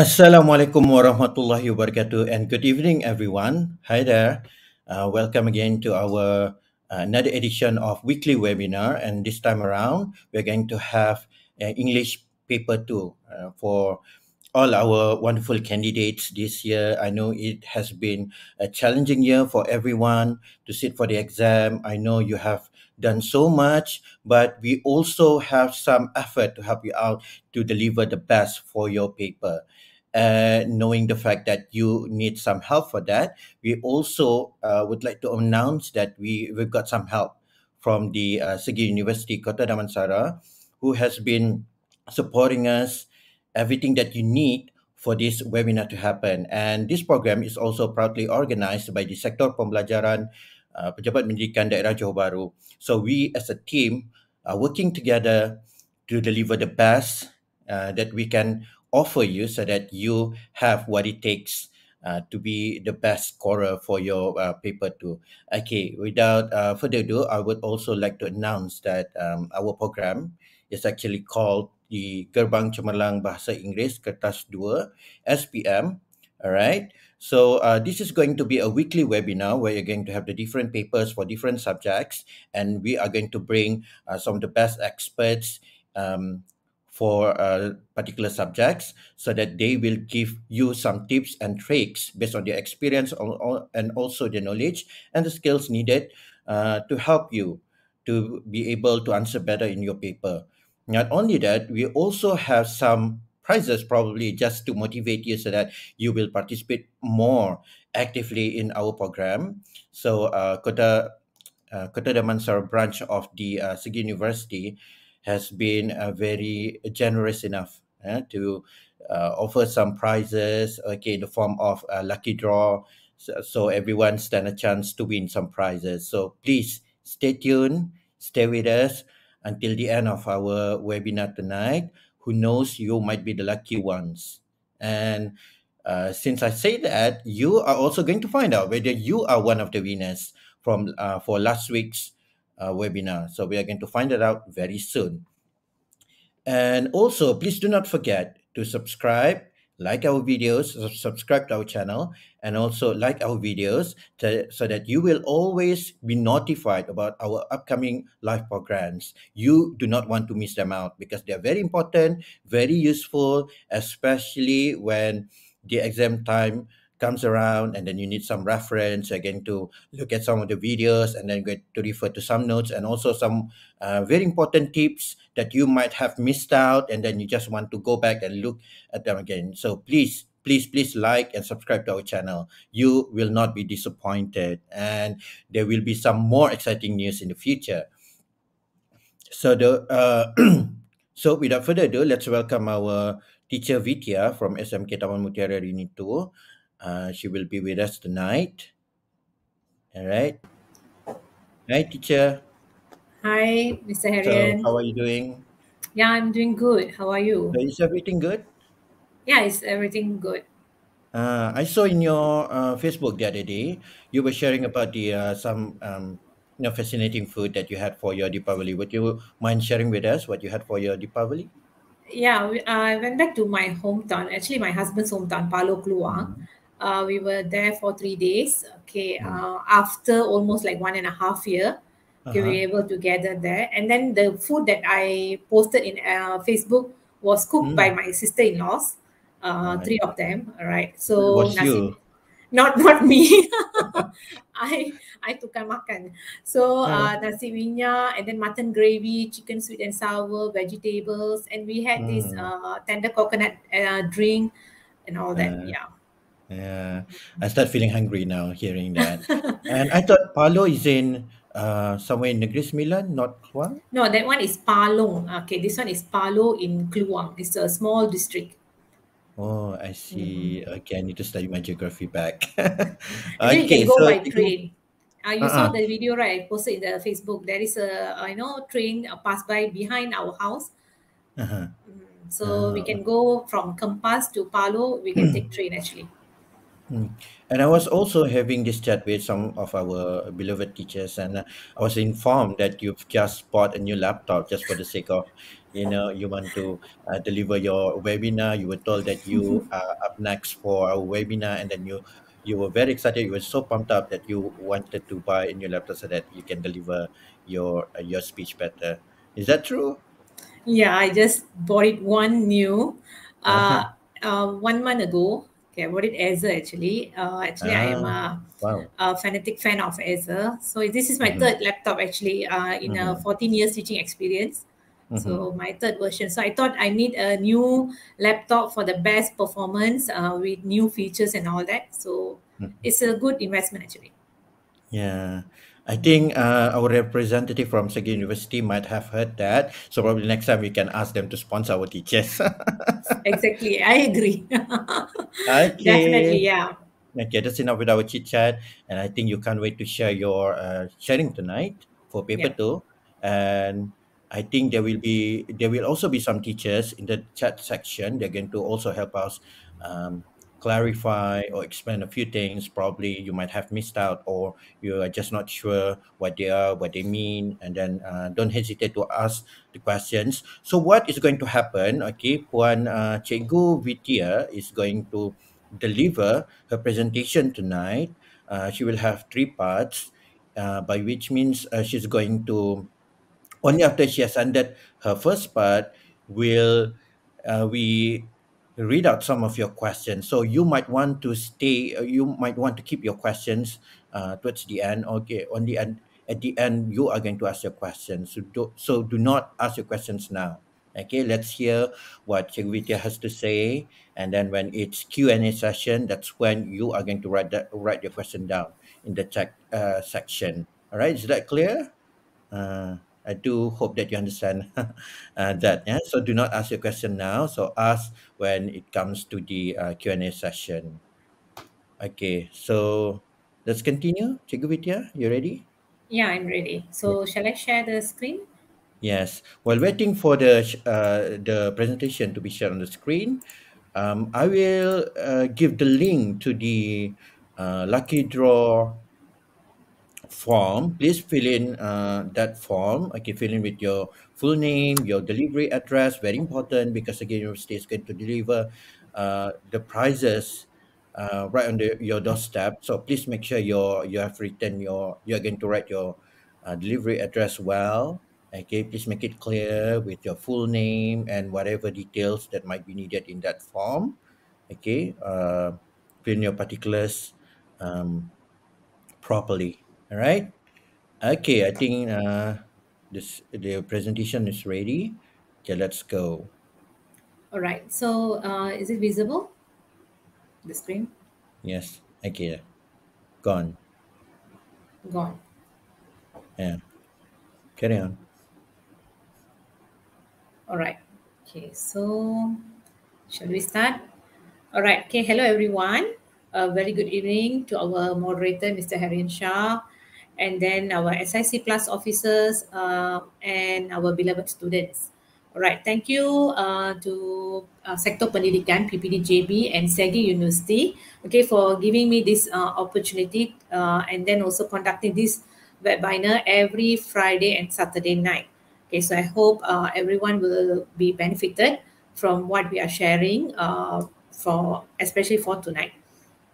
Assalamualaikum warahmatullahi wabarakatuh and good evening everyone. Hi there. Uh, welcome again to our uh, another edition of weekly webinar and this time around we're going to have uh, English paper 2 uh, for all our wonderful candidates this year. I know it has been a challenging year for everyone to sit for the exam. I know you have done so much, but we also have some effort to help you out to deliver the best for your paper uh, knowing the fact that you need some help for that, we also uh, would like to announce that we, we've got some help from the uh, Segi University Kota Damansara, who has been supporting us, everything that you need for this webinar to happen. And this program is also proudly organized by the Sektor Pembelajaran uh, Pejabat Pendidikan Daerah Johor Bahru. So we as a team are working together to deliver the best uh, that we can offer you so that you have what it takes uh, to be the best scorer for your uh, paper too. Okay, without uh, further ado, I would also like to announce that um, our program is actually called the Gerbang Cemerlang Bahasa Inggeris Kertas 2 SPM. All right. So uh, this is going to be a weekly webinar where you're going to have the different papers for different subjects, and we are going to bring uh, some of the best experts um, for uh, particular subjects so that they will give you some tips and tricks based on their experience and also the knowledge and the skills needed uh, to help you to be able to answer better in your paper. Not only that, we also have some prizes probably just to motivate you so that you will participate more actively in our program. So uh, Kota, uh, Kota Damansara branch of the uh, Segi University has been uh, very generous enough uh, to uh, offer some prizes, okay, in the form of a lucky draw, so, so everyone stand a chance to win some prizes. So please stay tuned, stay with us until the end of our webinar tonight. Who knows, you might be the lucky ones. And uh, since I say that, you are also going to find out whether you are one of the winners from uh, for last week's uh, webinar. So we are going to find it out very soon. And also, please do not forget to subscribe, like our videos, subscribe to our channel, and also like our videos to, so that you will always be notified about our upcoming live programs. You do not want to miss them out because they are very important, very useful, especially when the exam time comes around and then you need some reference again to look at some of the videos and then get to refer to some notes and also some uh, very important tips that you might have missed out and then you just want to go back and look at them again. So please please please like and subscribe to our channel. You will not be disappointed and there will be some more exciting news in the future. So the uh, so without further ado let's welcome our teacher Vidya from SMK Taman Mutiara Rini 2 uh, she will be with us tonight. All right. Hi, teacher. Hi, Mr. Harian. So, how are you doing? Yeah, I'm doing good. How are you? Is everything good? Yeah, is everything good. Uh, I saw in your uh, Facebook the other day you were sharing about the uh, some um, you know fascinating food that you had for your Deepavali. Would you mind sharing with us what you had for your Deepavali? Yeah, we, I went back to my hometown. Actually, my husband's hometown, Paloh Kluang. Mm-hmm uh, we were there for three days. Okay, hmm. uh, after almost like one and a half year, okay, uh-huh. we were able to gather there. And then the food that I posted in uh, Facebook was cooked mm. by my sister-in-laws, uh, right. three of them. All right, so nasi, you? not not me. I I tukar makan. So uh, nasi minyak and then mutton gravy, chicken sweet and sour, vegetables, and we had this hmm. uh, tender coconut uh, drink and all that. yeah. Yeah, I start feeling hungry now hearing that. and I thought Paloh is in uh, somewhere in Negeri Sembilan, not Kluang. No, that one is Palong. Okay, this one is Paloh in Kluang. It's a small district. Oh, I see. Mm-hmm. Okay, I need to study my geography back. okay, you can go so by train. Uh, you uh-uh. saw the video, right? I posted in the Facebook. There is a, I know, train uh, pass by behind our house. Uh-huh. Mm, so uh, we can go from Kempas to Paloh. We can take train actually. Mm. And I was also having this chat with some of our beloved teachers, and uh, I was informed that you've just bought a new laptop just for the sake of, you know, you want to uh, deliver your webinar. You were told that you are up next for our webinar, and then you you were very excited. You were so pumped up that you wanted to buy a new laptop so that you can deliver your uh, your speech better. Is that true? Yeah, I just bought it one new uh, uh, one month ago. Okay, I bought it Acer actually. Uh, actually, I am Ah, a, wow. a fanatic fan of Acer. So this is my Mhm. third laptop actually uh, in a Mhm. 14 years teaching experience. Mhm. So my third version. So I thought I need a new laptop for the best performance uh, with new features and all that. So Mhm. it's a good investment actually. Yeah, I think uh, our representative from Segi University might have heard that. So probably next time we can ask them to sponsor our teachers. Exactly, I agree. Definitely, okay. yeah. Okay, that's enough with our chit chat, and I think you can't wait to share your uh, sharing tonight for paper Yeah. two. And I think there will be there will also be some teachers in the chat section. They're going to also help us um, clarify or explain a few things. Probably you might have missed out, or you are just not sure what they are, what they mean, and then uh, don't hesitate to ask the questions. So what is going to happen? Okay, Puan uh, Cikgu Vidya is going to deliver her presentation tonight. Uh, she will have three parts, uh, by which means uh, she's going to only after she has ended her first part will uh, we read out some of your questions. So you might want to stay. Uh, you might want to keep your questions uh, towards the end. Okay, on the end. At the end, you are going to ask your questions. So do, so do not ask your questions now. Okay, let's hear what Chigvitya has to say, and then when it's Q and A session, that's when you are going to write that write your question down in the chat uh, section. All right, is that clear? Uh, I do hope that you understand uh, that. Yeah. So do not ask your question now. So ask when it comes to the uh, Q and A session. Okay. So let's continue. Cikgu Vidya, you ready? Yeah, I'm ready. Yeah. So shall I share the screen? Yes. While waiting for the uh, the presentation to be shared on the screen, um, I will uh, give the link to the uh, lucky draw form, please fill in uh, that form. Okay, fill in with your full name, your delivery address, very important because again, university is going to deliver uh, the prizes uh, right on the, your doorstep. So please make sure you're, you have written your, you're going to write your uh, delivery address well. Okay, please make it clear with your full name and whatever details that might be needed in that form. Okay, uh, fill in your particulars um, properly. All right. Okay, I think uh, this the presentation is ready. Okay, let's go. All right. So uh, is it visible? The screen Yes. Okay. Gone. gone. Yeah. Carry on. All right. Okay. So shall we start? All right. Okay. Hello, everyone. A very good evening to our moderator, Mr. Harian Shah, and then our SIC Plus officers uh, and our beloved students. All right. Thank you uh, to uh, Sektor Pendidikan, PPDJB, and SEGI University, okay, for giving me this uh, opportunity uh, and then also conducting this webinar every Friday and Saturday night. Okay, so I hope uh, everyone will be benefited from what we are sharing uh, for especially for tonight.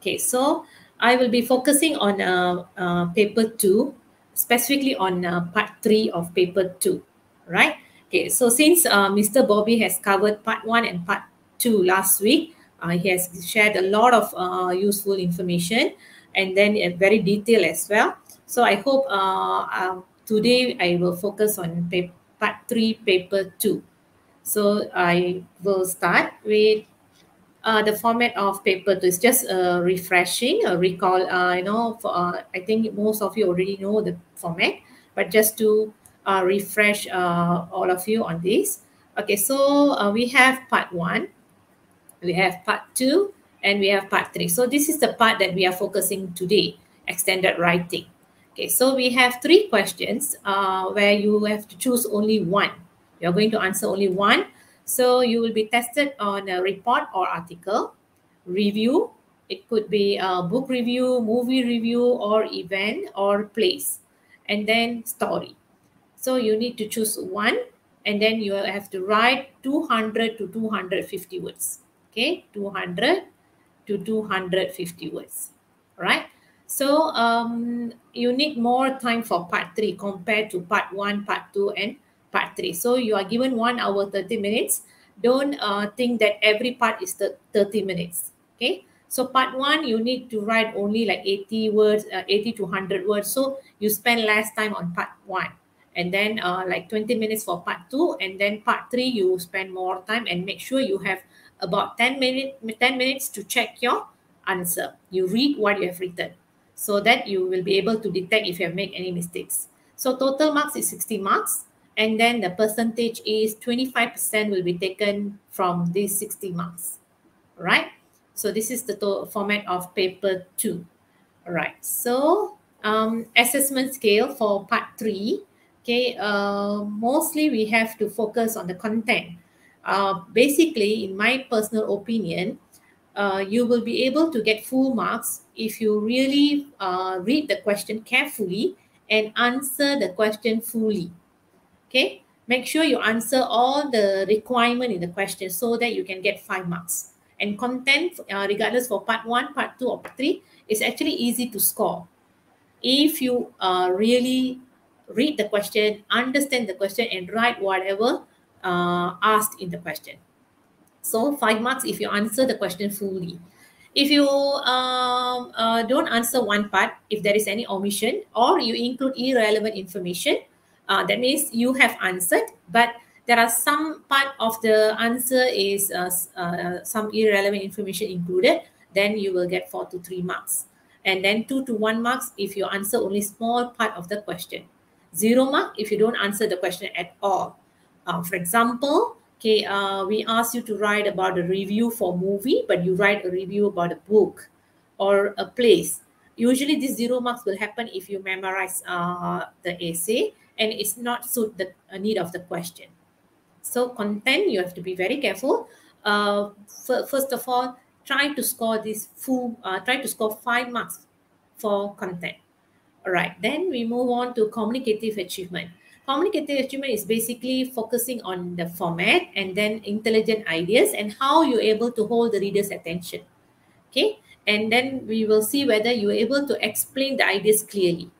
Okay, so I will be focusing on uh, uh, paper two, specifically on uh, part three of paper two, right? Okay, so since uh, Mr. Bobby has covered part one and part two last week, uh, he has shared a lot of uh, useful information and then very detailed as well. So I hope today I will focus on pa- part three, paper two. So I will start with uh, the format of paper two is just uh, refreshing, a recall. Uh, you know, for, uh, I think most of you already know the format, but just to uh, refresh all of you on this. Okay, so we have part one, we have part two, and we have part three. So this is the part that we are focusing today, extended writing. Okay, so we have three questions where you have to choose only one. You're going to answer only one. So you will be tested on a report or article, review, It could be a book review, movie review, or event or place. And then story. So you need to choose one and then you have to write 200 to 250 words. Okay, 200 to 250 words. Right? So um, you need more time for part three compared to part one, part two, and part three. So you are given one hour, 30 minutes. Don't uh, think that every part is 30 minutes. Okay. So part one, you need to write only like 80 words, uh, 80 to 100 words. So you spend less time on part one. And then uh, like 20 minutes for part two. And then part three, you spend more time and make sure you have about 10 minutes, 10 minutes to check your answer. You read what you have written so that you will be able to detect if you have made any mistakes. So total marks is 60 marks and then the percentage is 25% will be taken from these 60 marks, right? So this is the format of paper two. All right, so um, assessment scale for part three, okay, uh, mostly we have to focus on the content. Uh, basically, in my personal opinion, uh, you will be able to get full marks if you really uh, read the question carefully and answer the question fully. Okay, make sure you answer all the requirement in the question so that you can get five marks. And content, uh, regardless for part one, part two, or part three, is actually easy to score. If you uh, really read the question, understand the question, and write whatever uh, asked in the question. So five marks if you answer the question fully. If you um, uh, don't answer one part, if there is any omission or you include irrelevant information, uh, that means you have answered, but there are some part of the answer is uh, uh, some irrelevant information included, then you will get four to three marks. And then two to one marks if you answer only small part of the question. Zero mark if you don't answer the question at all. Uh, for example, okay uh, we ask you to write about a review for movie but you write a review about a book or a place usually this zero marks will happen if you memorize uh, the essay and it's not suit the need of the question. So content you have to be very careful. Uh, first of all try to score this full uh, try to score five marks for content. All right then we move on to communicative achievement. Communicative achievement is basically focusing on the format and then intelligent ideas and how you're able to hold the reader's attention. Okay, and then we will see whether you're able to explain the ideas clearly.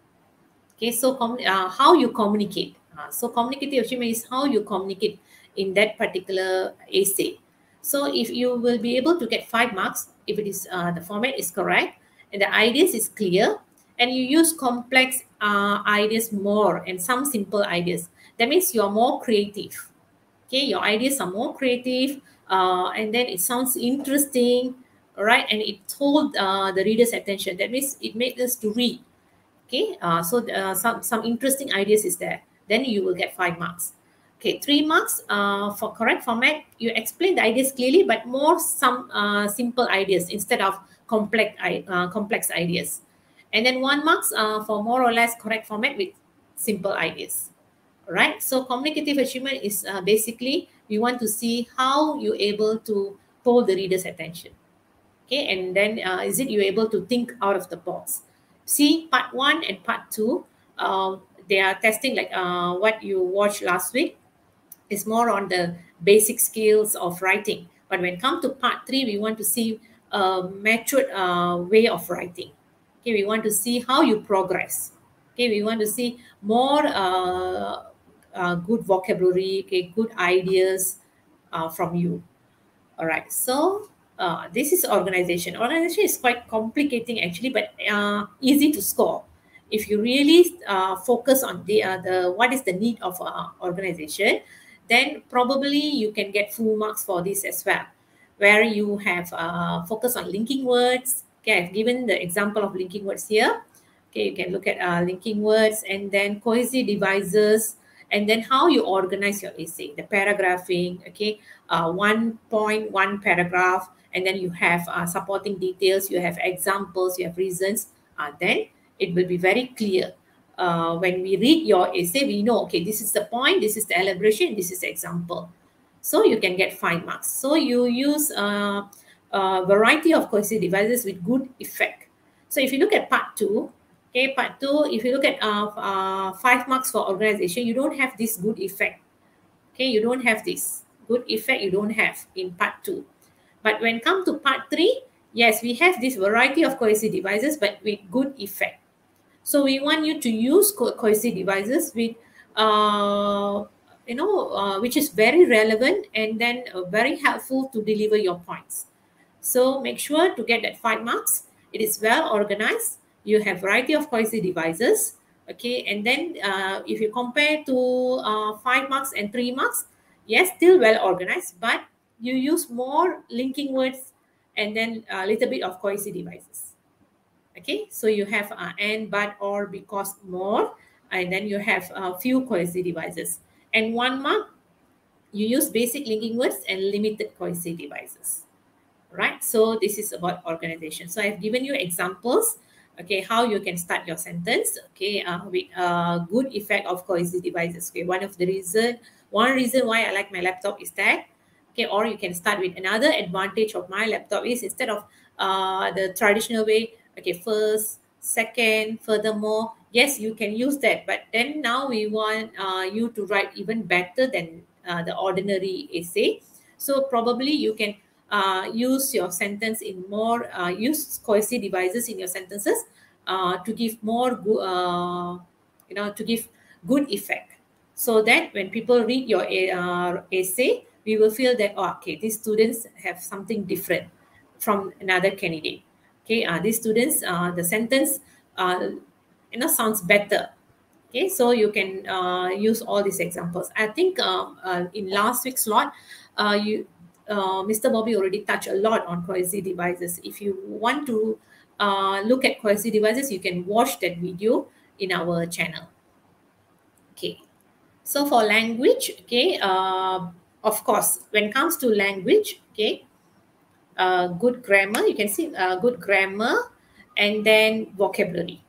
Okay, so uh, how you communicate. Uh, so communicative achievement is how you communicate in that particular essay. So if you will be able to get five marks, if it is uh, the format is correct and the ideas is clear, and you use complex uh, ideas more and some simple ideas. That means you're more creative. Okay, your ideas are more creative, uh, and then it sounds interesting, right? And it told uh, the reader's attention. That means it made us to read. Okay, uh, so uh, some some interesting ideas is there. Then you will get five marks. Okay, three marks uh, for correct format. You explain the ideas clearly, but more some uh, simple ideas instead of complex uh, complex ideas. And then one marks uh, for more or less correct format with simple ideas. Right. So communicative achievement is uh, basically we want to see how you're able to pull the reader's attention. Okay. And then uh, is it you're able to think out of the box? See part one and part two. Uh, they are testing like uh, what you watched last week is more on the basic skills of writing. But when come to part three, we want to see a matured uh, way of writing. Okay, we want to see how you progress. Okay, we want to see more uh, uh, good vocabulary, okay, good ideas uh, from you. All right, so uh, this is organization. Organization is quite complicating actually, but uh, easy to score. If you really uh, focus on the, uh, the what is the need of uh, organization, then probably you can get full marks for this as well, where you have uh, focus on linking words, Okay, I've given the example of linking words here. Okay, you can look at uh, linking words and then cohesive devices and then how you organize your essay, the paragraphing, okay, one point, one paragraph, and then you have uh, supporting details, you have examples, you have reasons, uh, then it will be very clear. Uh, when we read your essay, we know, okay, this is the point, this is the elaboration, this is the example. So you can get five marks. So you use uh, uh, variety of cohesive devices with good effect. So if you look at part two, okay, part two, if you look at uh, uh, five marks for organization, you don't have this good effect. Okay, you don't have this good effect you don't have in part two. But when come to part three, yes, we have this variety of cohesive devices, but with good effect. So we want you to use co cohesive devices with, uh, you know, uh, which is very relevant and then uh, very helpful to deliver your points. So make sure to get that five marks. It is well organized. You have variety of cohesive devices. Okay, and then uh, if you compare to uh, five marks and three marks, yes, still well organized, but you use more linking words and then a little bit of cohesive devices. Okay, so you have uh, and, but, or, because, more, and then you have a few cohesive devices. And one mark, you use basic linking words and limited cohesive devices. Right, so this is about organization. So I've given you examples, okay, how you can start your sentence, okay, uh, with a good effect of cohesive devices. Okay, one of the reason, one reason why I like my laptop is that okay or you can start with another advantage of my laptop is instead of uh, the traditional way okay first second furthermore yes you can use that but then now we want uh, you to write even better than uh, the ordinary essay. So probably you can uh, use your sentence in more uh, use cohesive devices in your sentences uh, to give more uh, you know to give good effect. So that when people read your essay we will feel that, oh, okay, these students have something different from another candidate. Okay, uh, these students, uh, the sentence, uh, you know, sounds better. Okay, so you can uh, use all these examples. I think um, uh, in last week's slot, uh, you, uh, Mr. Bobby already touched a lot on cohesive devices. If you want to uh, look at cohesive devices, you can watch that video in our channel. Okay, so for language, okay, uh, of course, when it comes to language, okay, uh, good grammar, you can see uh, good grammar and then vocabulary.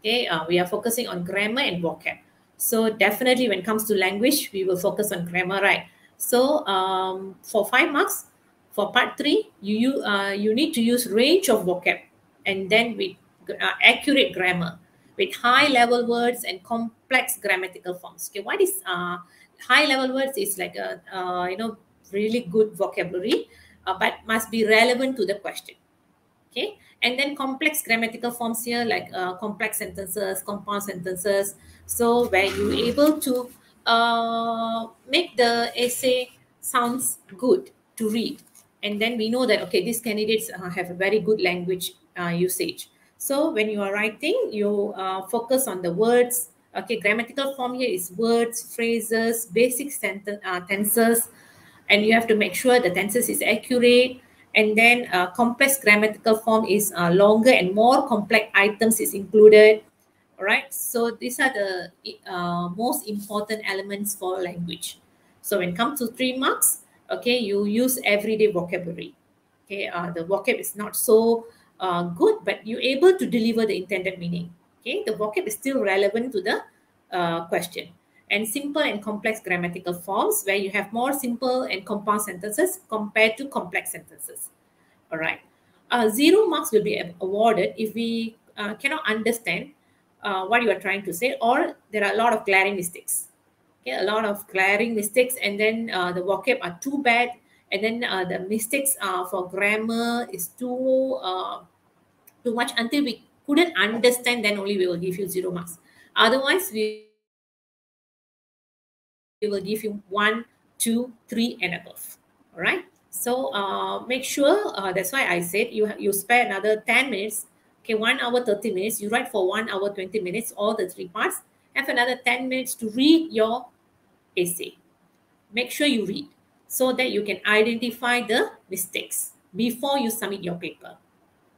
Okay, uh, we are focusing on grammar and vocab. So definitely when it comes to language, we will focus on grammar, right? So um, for five marks, for part three, you, you, uh, you need to use range of vocab and then with uh, accurate grammar with high level words and complex grammatical forms. Okay, what is uh, high level words is like a uh, you know really good vocabulary uh, but must be relevant to the question. Okay? And then complex grammatical forms here like uh, complex sentences compound sentences. So where you're able to uh, make the essay sounds good to read. And then we know that okay these candidates uh, have a very good language uh, usage. So when you are writing you uh, focus on the words Okay, grammatical form here is words, phrases, basic sentence, uh, tenses, and you have to make sure the tenses is accurate. And then uh, complex grammatical form is uh, longer and more complex items is included. All right, so these are the uh, most important elements for language. So when it comes to three marks, okay, you use everyday vocabulary. Okay, uh, the vocab is not so uh, good, but you're able to deliver the intended meaning. Okay, the vocab is still relevant to the uh, question. And simple and complex grammatical forms where you have more simple and compound sentences compared to complex sentences. All right. Uh, zero marks will be awarded if we uh, cannot understand uh, what you are trying to say or there are a lot of glaring mistakes. Okay, a lot of glaring mistakes and then uh, the vocab are too bad and then uh, the mistakes for grammar is too too much until we couldn't understand, then only we will give you zero marks. Otherwise, we, we will give you one, two, three, and above. All right. So uh, make sure, uh, that's why I said you, you spare another 10 minutes. Okay, one hour, 30 minutes. You write for one hour, 20 minutes, all the three parts. Have another 10 minutes to read your essay. Make sure you read so that you can identify the mistakes before you submit your paper.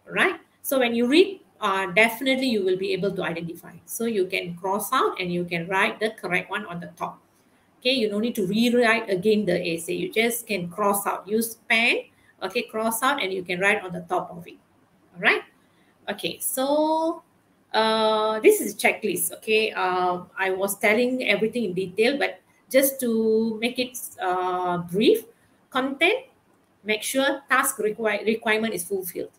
All right. So when you read, uh, definitely you will be able to identify. So you can cross out and you can write the correct one on the top. Okay, you don't need to rewrite again the essay. You just can cross out. Use pen, okay, cross out and you can write on the top of it. All right. Okay, so uh, this is a checklist. Okay, uh, I was telling everything in detail, but just to make it uh, brief, content, make sure task require, requirement is fulfilled.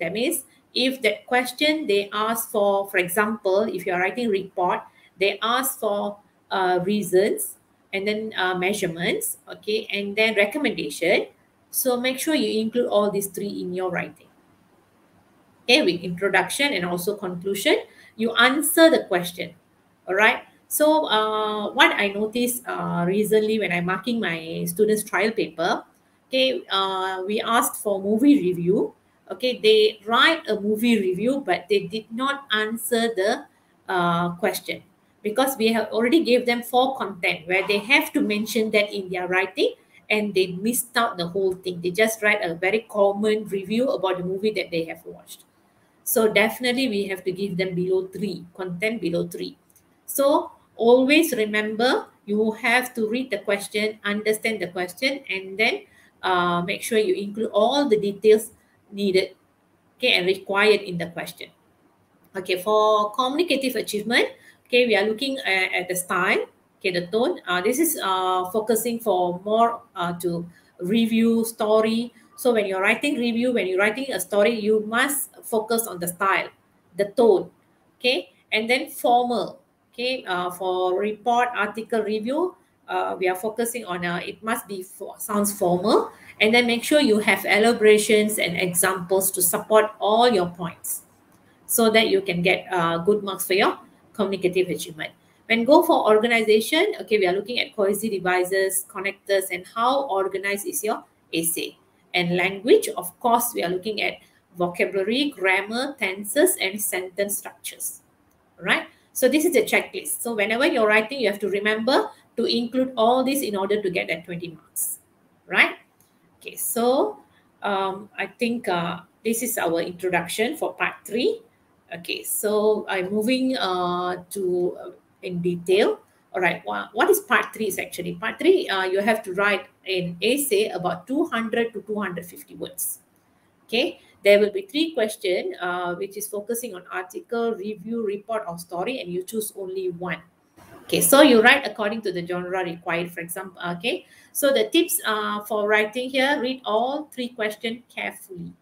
That means if that question they ask for, for example, if you're writing report, they ask for uh, reasons and then uh, measurements, okay, and then recommendation. So make sure you include all these three in your writing. Okay, with introduction and also conclusion, you answer the question. All right. So uh, what I noticed uh, recently when I'm marking my students' trial paper, okay, uh, we asked for movie review. Okay, they write a movie review, but they did not answer the uh, question because we have already gave them four content where they have to mention that in their writing and they missed out the whole thing. They just write a very common review about the movie that they have watched. So definitely we have to give them below three, content below three. So always remember you have to read the question, understand the question, and then uh, make sure you include all the details needed okay, and required in the question. Okay, for communicative achievement, okay, we are looking at, at the style, okay, the tone. Uh, this is uh, focusing for more uh, to review story. So when you're writing review, when you're writing a story, you must focus on the style, the tone, okay, and then formal, okay, uh, for report, article review, uh, we are focusing on uh, it must be for, sounds formal and then make sure you have elaborations and examples to support all your points so that you can get uh, good marks for your communicative achievement. When go for organization, okay, we are looking at cohesive devices, connectors, and how organized is your essay. And language, of course, we are looking at vocabulary, grammar, tenses, and sentence structures. Right? So this is the checklist. So whenever you're writing, you have to remember to include all this in order to get that 20 marks. Right? Okay, so um, I think uh, this is our introduction for part three. Okay, so I'm moving uh, to uh, in detail. All right, well, what is part three is actually? Part three, uh, you have to write an essay about 200 to 250 words. Okay, there will be three questions, uh, which is focusing on article, review, report, or story, and you choose only one. Okay, so you write according to the genre required, for example. Okay, so the tips uh, for writing here, read all three questions carefully.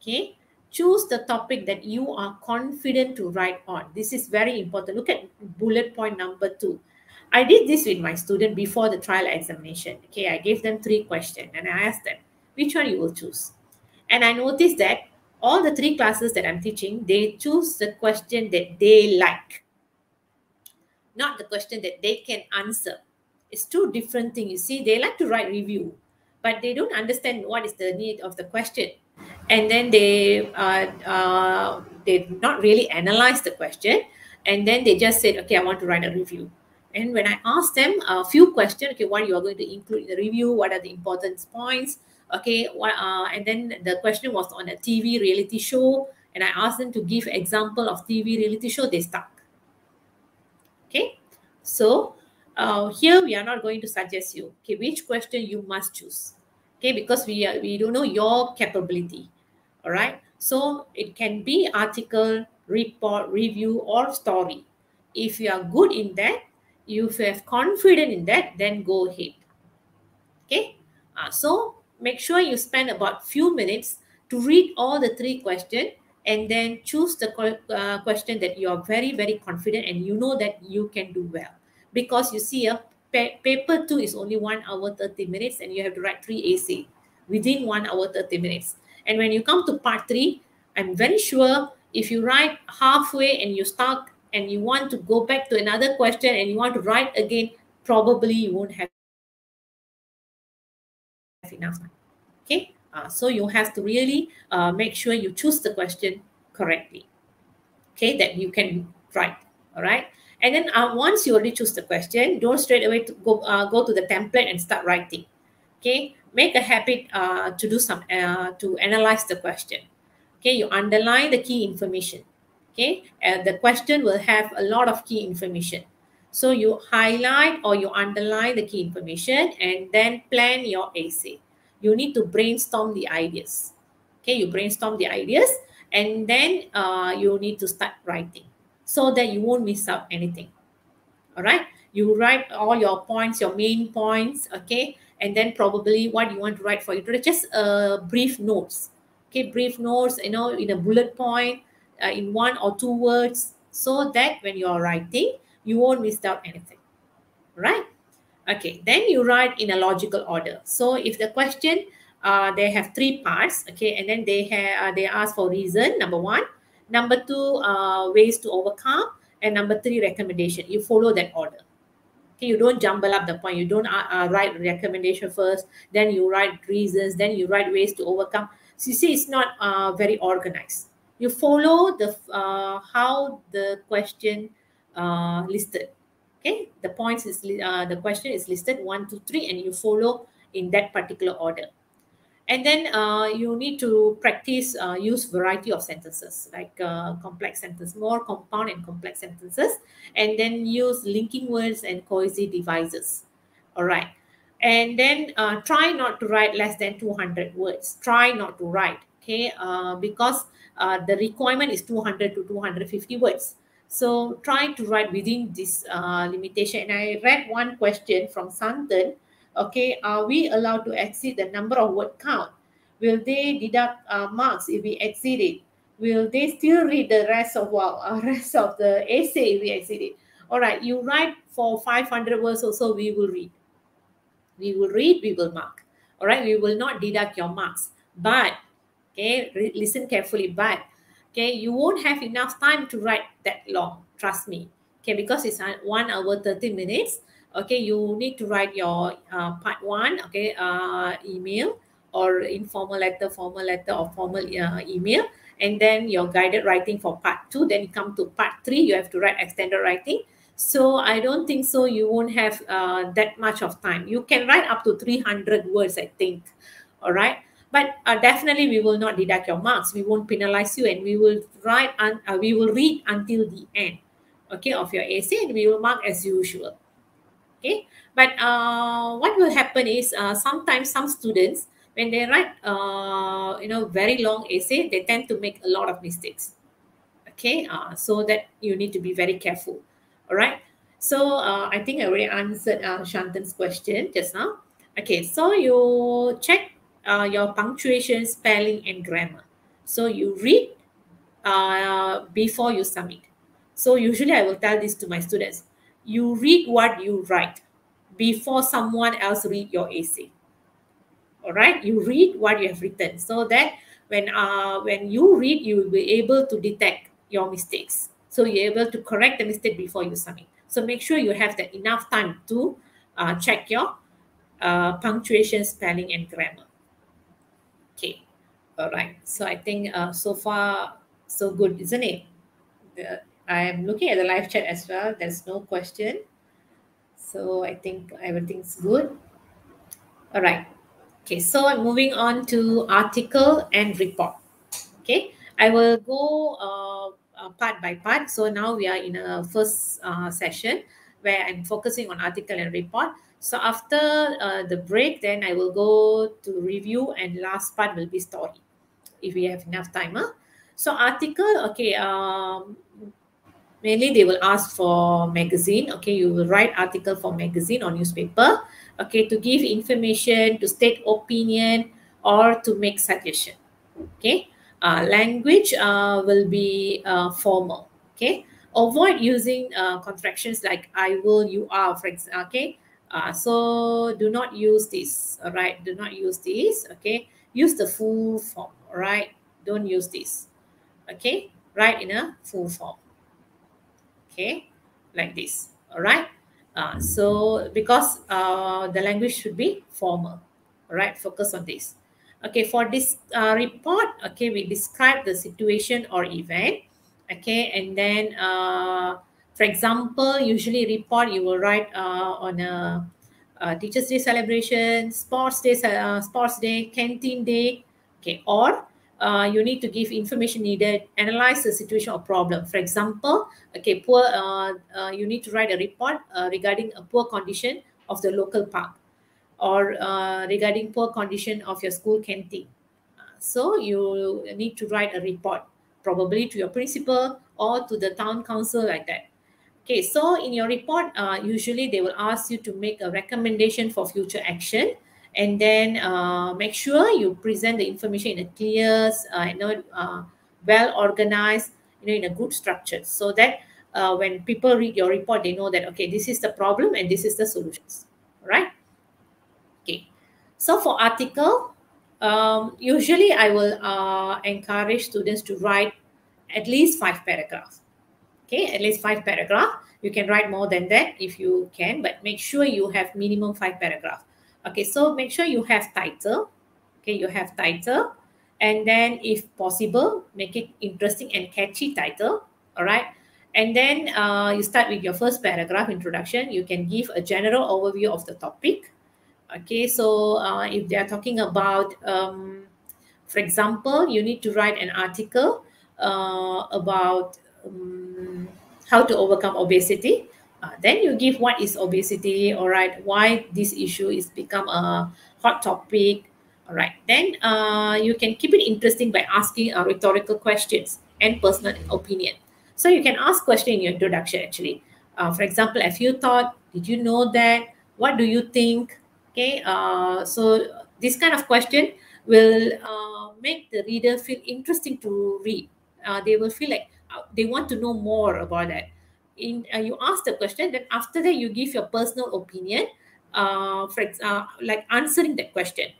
Okay, choose the topic that you are confident to write on. This is very important. Look at bullet point number two. I did this with my student before the trial examination. Okay, I gave them three questions and I asked them, which one you will choose? And I noticed that all the three classes that I'm teaching, they choose the question that they like, not the question that they can answer. It's two different things. You see, they like to write review, but they don't understand what is the need of the question. And then they uh, uh, they not really analyze the question and then they just said okay i want to write a review. And when i asked them a few questions okay what you are going to include in the review? What are the important points? Okay what uh, and then the question was on a tv reality show and i asked them to give example of tv reality show. They stuck okay? So uh, here we are not going to suggest you. Okay which question you must choose? Okay because we are, we don't know your capability. All right so it can be article report review or story. If you are good in that you have confidence in that then go ahead. Okay? Uh, so make sure you spend about few minutes to read all the three questions and then choose the uh, question that you are very very confident and you know that you can do well. Because you see a pa- paper two is only one hour 30 minutes and you have to write three essay within one hour 30 minutes. And when you come to part three, I'm very sure if you write halfway and you start and you want to go back to another question and you want to write again, probably you won't have enough. Okay, uh, so you have to really uh, make sure you choose the question correctly. Okay, that you can write. All right. And then uh, once you already choose the question, don't straight away to go uh, go to the template and start writing. Okay, make a habit uh, to do some uh, to analyze the question okay you underline the key information okay the question will have a lot of key information so you highlight or you underline the key information and then plan your essay you need to brainstorm the ideas. Okay you brainstorm the ideas and then uh, you need to start writing so that you won't miss out anything. All right you write all your points your main points okay? And then probably what you want to write for you just uh, brief notes. Okay brief notes you know in a bullet point uh, in one or two words so that when you're writing you won't miss out anything. Right okay then you write in a logical order. So if the question uh, they have three parts okay and then they have uh, they ask for reason number one. Number two uh, ways to overcome. And number three recommendation. You follow that order. Okay you don't jumble up the point. You don't uh, uh, write recommendation first then you write reasons then you write ways to overcome. So you see it's not uh, very organized. You follow the how the question listed okay the points is uh, the question is listed one two three and you follow in that particular order. And then uh, you need to practice uh, use variety of sentences like uh, complex sentence more compound and complex sentences and then use linking words and cohesive devices. All right and then uh, try not to write less than 200 words. Try not to write okay? Uh, because the requirement is 200 to 250 words so try to write within this limitation and i read one question from santan okay, are we allowed to exceed the number of word count? Will they deduct uh, marks if we exceed it? Will they still read the rest of well, uh, rest of the essay if we exceed it? All right, you write for 500 words or so, we will read. We will read, we will mark. All right, we will not deduct your marks. But, okay, listen carefully, but, okay, you won't have enough time to write that long, trust me. Okay, because it's one hour, 30 minutes okay? You need to write your uh, part one okay? Uh, email or informal letter formal letter or formal uh, email and then your guided writing for part two then you come to part three you have to write extended writing. So i don't think so you won't have uh, that much of time. You can write up to 300 words i think all right but uh, definitely we will not deduct your marks. We won't penalize you and we will write and uh, we will read until the end okay of your essay and we will mark as usual okay? But uh, what will happen is uh, sometimes some students when they write uh, you know very long essay they tend to make a lot of mistakes okay? Uh, so that you need to be very careful all right so i think i already answered shantan's question just now. Okay so you check uh, your punctuation spelling and grammar. So you read uh, before you submit. So usually i will tell this to my students. You read what you write before someone else read your essay. All right you read what you have written so that when uh when you read you will be able to detect your mistakes. So you're able to correct the mistake before you submit. So make sure you have that enough time to uh, check your uh, punctuation spelling and grammar all right so i think uh, so far so good isn't it uh, I'm looking at the live chat as well. There's no question. So I think everything's good. All right. Okay, so I'm moving on to article and report. Okay, I will go uh, uh, part by part. So now we are in a first uh, session where I'm focusing on article and report. So after uh, the break, then I will go to review and last part will be story if we have enough time. Huh? So article, okay, um, mainly they will ask for magazine okay you will write article for magazine or newspaper okay to give information to state opinion or to make suggestion okay uh, language uh, will be uh, formal okay avoid using uh, contractions like i will you are for example okay uh, so do not use this all right do not use this okay use the full form all right don't use this. Okay write in a full form. Okay like this. All right uh, so because uh, the language should be formal. All right focus on this. Okay for this uh, report okay we describe the situation or event. Okay and then uh, for example usually report you will write uh, on a, a teachers day celebration sports day uh, sports day canteen day okay or uh, you need to give information needed, analyze the situation or problem. For example, okay, poor. Uh, uh, you need to write a report uh, regarding a poor condition of the local park, or uh, regarding poor condition of your school canteen. So you need to write a report, probably to your principal or to the town council, like that. Okay, so in your report, uh, usually they will ask you to make a recommendation for future action and then uh, make sure you present the information in a clear, uh, you know, uh, well organized, you know, in a good structure, so that uh, when people read your report, they know that okay, this is the problem and this is the solutions, right? Okay, so for article, um, usually I will uh, encourage students to write at least five paragraphs. Okay, at least five paragraphs. You can write more than that if you can, but make sure you have minimum five paragraphs. Okay, so make sure you have title. Okay, you have title. And then if possible, make it interesting and catchy title. All right. And then uh, you start with your first paragraph introduction. You can give a general overview of the topic. Okay, so uh, if they are talking about, um, for example, you need to write an article uh, about um, how to overcome obesity. Uh, then you give what is obesity, all right, why this issue is become a hot topic, all right. Then uh, you can keep it interesting by asking uh, rhetorical questions and personal opinion. So you can ask question in your introduction actually. Uh, for example, have you thought, did you know that? What do you think? Okay, uh, so this kind of question will uh, make the reader feel interesting to read. Uh, they will feel like uh, they want to know more about that in uh, you ask the question then after that you give your personal opinion uh, for uh, like answering that question.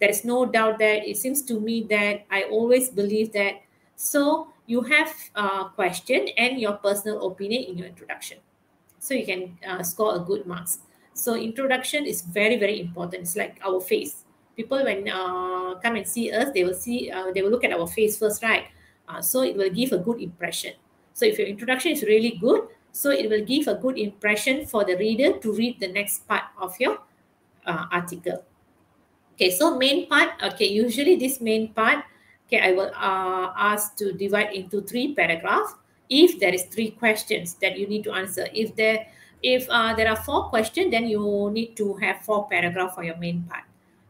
There is no doubt that it seems to me that i always believe that. So you have a question and your personal opinion in your introduction. So you can uh, score a good marks. So introduction is very very important. It's like our face. People when uh, come and see us they will see uh, they will look at our face first right? Uh, so it will give a good impression so if your introduction is really good, so it will give a good impression for the reader to read the next part of your uh, article. Okay, so main part, okay, usually this main part, okay, I will uh, ask to divide into three paragraphs. If there is three questions that you need to answer, if there if uh, there are four questions, then you need to have four paragraphs for your main part.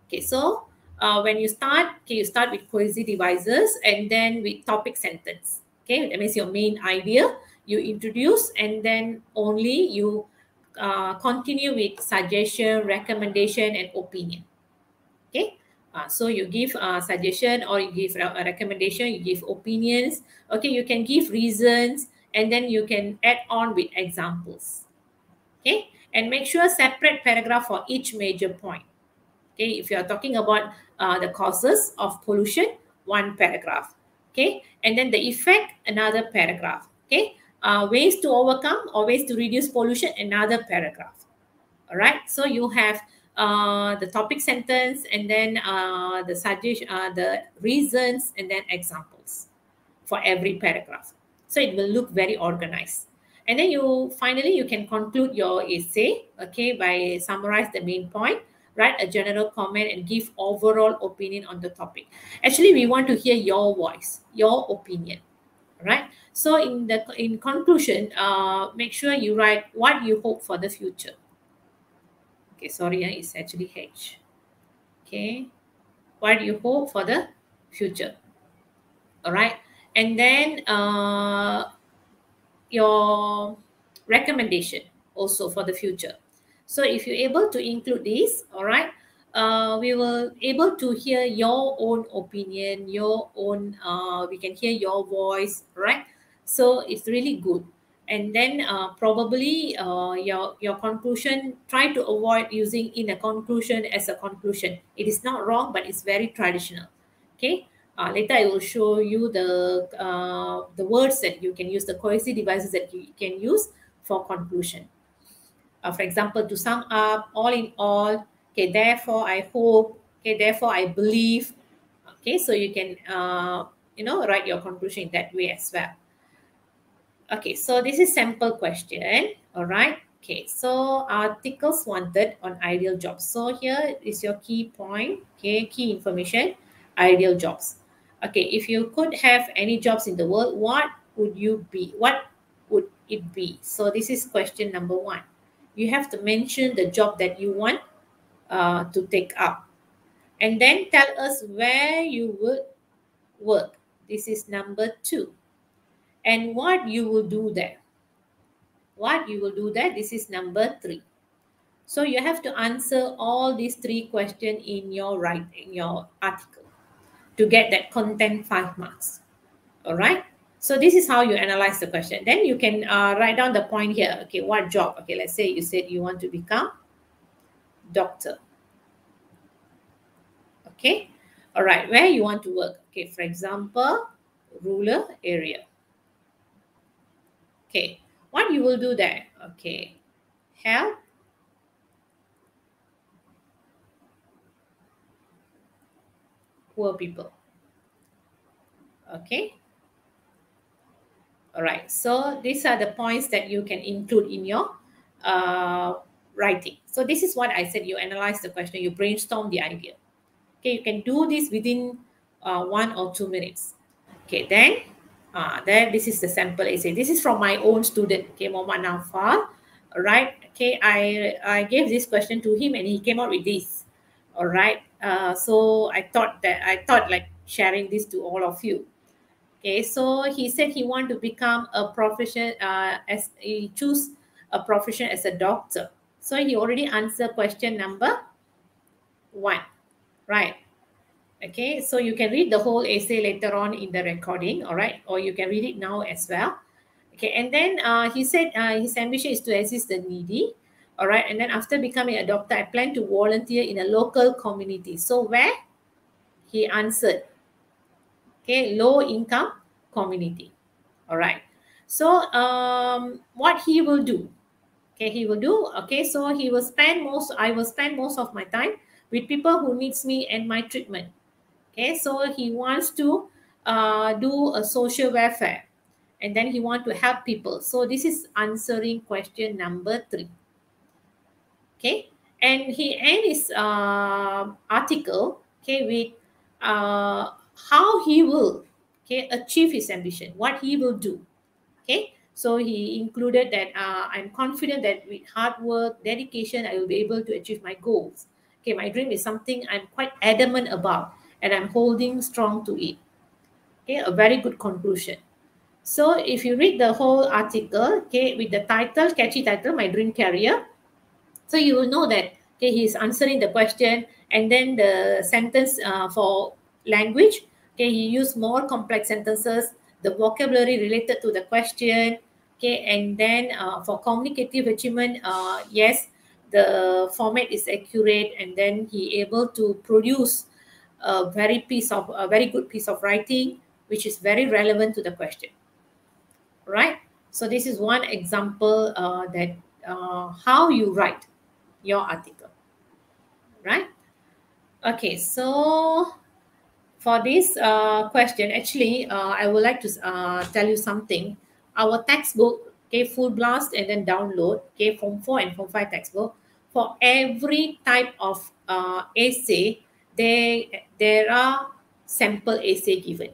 Okay, so uh, when you start, okay, you start with cohesive devices and then with topic sentence. Okay, that means your main idea you introduce and then only you uh, continue with suggestion, recommendation, and opinion. Okay, uh, so you give a suggestion or you give a recommendation, you give opinions. Okay, you can give reasons and then you can add on with examples. Okay, and make sure separate paragraph for each major point. Okay, if you are talking about uh, the causes of pollution, one paragraph okay? And then the effect another paragraph okay? Uh, ways to overcome or ways to reduce pollution another paragraph all right so you have uh, the topic sentence and then uh, the suggestion uh, the reasons and then examples for every paragraph. So it will look very organized. And then you finally you can conclude your essay okay by summarize the main point write a general comment and give overall opinion on the topic. Actually, we want to hear your voice, your opinion, right? So in the in conclusion, uh, make sure you write what you hope for the future. Okay, sorry, uh, it's actually H. Okay, what you hope for the future. All right, and then uh, your recommendation also for the future so if you're able to include this, all right, uh, we will able to hear your own opinion, your own, uh, we can hear your voice, right? So it's really good. And then uh, probably uh, your, your conclusion, try to avoid using in a conclusion as a conclusion. It is not wrong, but it's very traditional. Okay. Uh, later I will show you the uh, the words that you can use, the cohesive devices that you can use for conclusion uh, for example, to sum up, all in all, okay, therefore I hope, okay, therefore I believe, okay, so you can, uh, you know, write your conclusion that way as well. Okay, so this is sample question, all right. Okay, so articles wanted on ideal jobs. So here is your key point, okay, key information, ideal jobs. Okay, if you could have any jobs in the world, what would you be? What would it be? So this is question number one you have to mention the job that you want uh, to take up. And then tell us where you would work. This is number two. And what you will do there. What you will do there. This is number three. So you have to answer all these three questions in your right in your article to get that content five marks. All right. So this is how you analyze the question. Then you can uh, write down the point here. Okay, what job? Okay, let's say you said you want to become doctor. Okay, all right, where you want to work. Okay, for example, rural area. Okay, what you will do there? Okay, help poor people. Okay, all right, so these are the points that you can include in your uh, writing. So this is what I said, you analyze the question, you brainstorm the idea. Okay, you can do this within uh, one or two minutes. Okay, then uh, then this is the sample essay. This is from my own student, okay, Muhammad Naufal. All right, okay, I, I gave this question to him and he came out with this. All right, uh, so I thought that, I thought like sharing this to all of you. Okay, so he said he want to become a profession uh, as he choose a profession as a doctor. So he already answered question number one, right? Okay, so you can read the whole essay later on in the recording, all right? Or you can read it now as well. Okay, and then uh, he said uh, his ambition is to assist the needy, all right? And then after becoming a doctor, I plan to volunteer in a local community. So where? He answered, okay low income community. All right so um what he will do? Okay he will do okay so he will spend most i will spend most of my time with people who needs me and my treatment. Okay so he wants to uh, do a social welfare and then he want to help people. So this is answering question number three. Okay and he end his uh, article okay with uh, how he will okay achieve his ambition what he will do okay? So he included that uh, i'm confident that with hard work dedication i will be able to achieve my goals. Okay my dream is something i'm quite adamant about and i'm holding strong to it. Okay a very good conclusion. So if you read the whole article okay with the title catchy title my dream career so you will know that okay he's answering the question and then the sentence uh, for language Okay, he used more complex sentences, the vocabulary related to the question. Okay, and then uh, for communicative achievement, uh, yes, the format is accurate, and then he able to produce a very piece of a very good piece of writing, which is very relevant to the question. Right. So this is one example uh, that uh, how you write your article. Right. Okay. So for this uh, question, actually, uh, I would like to uh, tell you something. Our textbook, okay, full blast and then download, okay, Form 4 and Form 5 textbook. For every type of uh, essay, there, there are sample essay given.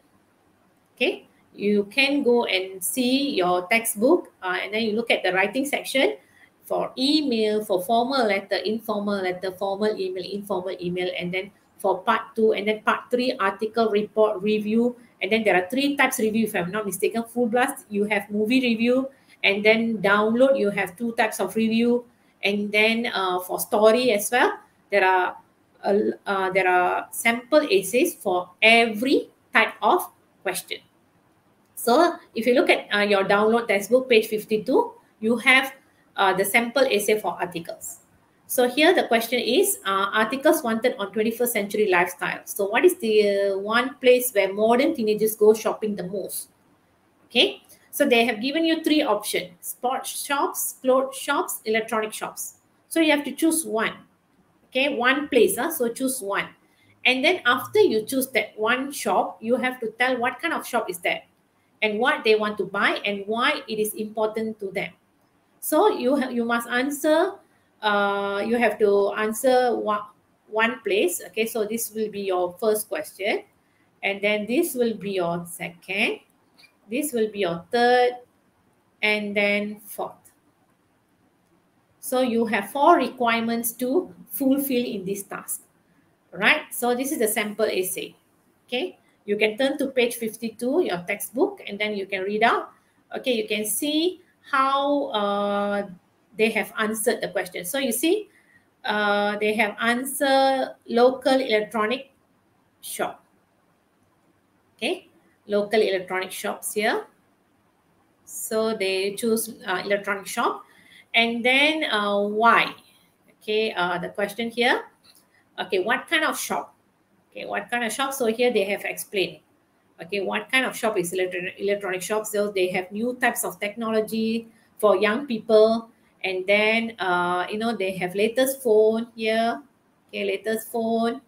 Okay, you can go and see your textbook uh, and then you look at the writing section for email, for formal letter, informal letter, formal email, informal email, and then for part two, and then part three, article, report, review, and then there are three types review, if I'm not mistaken. Full blast, you have movie review, and then download, you have two types of review, and then uh, for story as well, there are uh, uh, there are sample essays for every type of question. So if you look at uh, your download textbook, page 52, you have uh, the sample essay for articles. So here the question is uh, articles wanted on 21st century lifestyle. So what is the uh, one place where modern teenagers go shopping the most? Okay, so they have given you three options: sports shops, clothes shops, electronic shops. So you have to choose one. Okay, one place. Huh? So choose one. And then after you choose that one shop, you have to tell what kind of shop is that and what they want to buy and why it is important to them. So you, you must answer uh, you have to answer one, one place. Okay, so this will be your first question. And then this will be your second. This will be your third. And then fourth. So you have four requirements to fulfill in this task. Right? So this is the sample essay. Okay. You can turn to page 52, your textbook, and then you can read out. Okay, you can see how uh, they have answered the question. So you see, uh, they have answer local electronic shop. Okay, local electronic shops here. So they choose uh, electronic shop. And then uh, why? Okay, uh, the question here. Okay, what kind of shop? Okay, what kind of shop? So here they have explained. Okay, what kind of shop is electronic, electronic shop? So they have new types of technology for young people. And then, uh, you know, they have latest phone here. Okay, latest phone.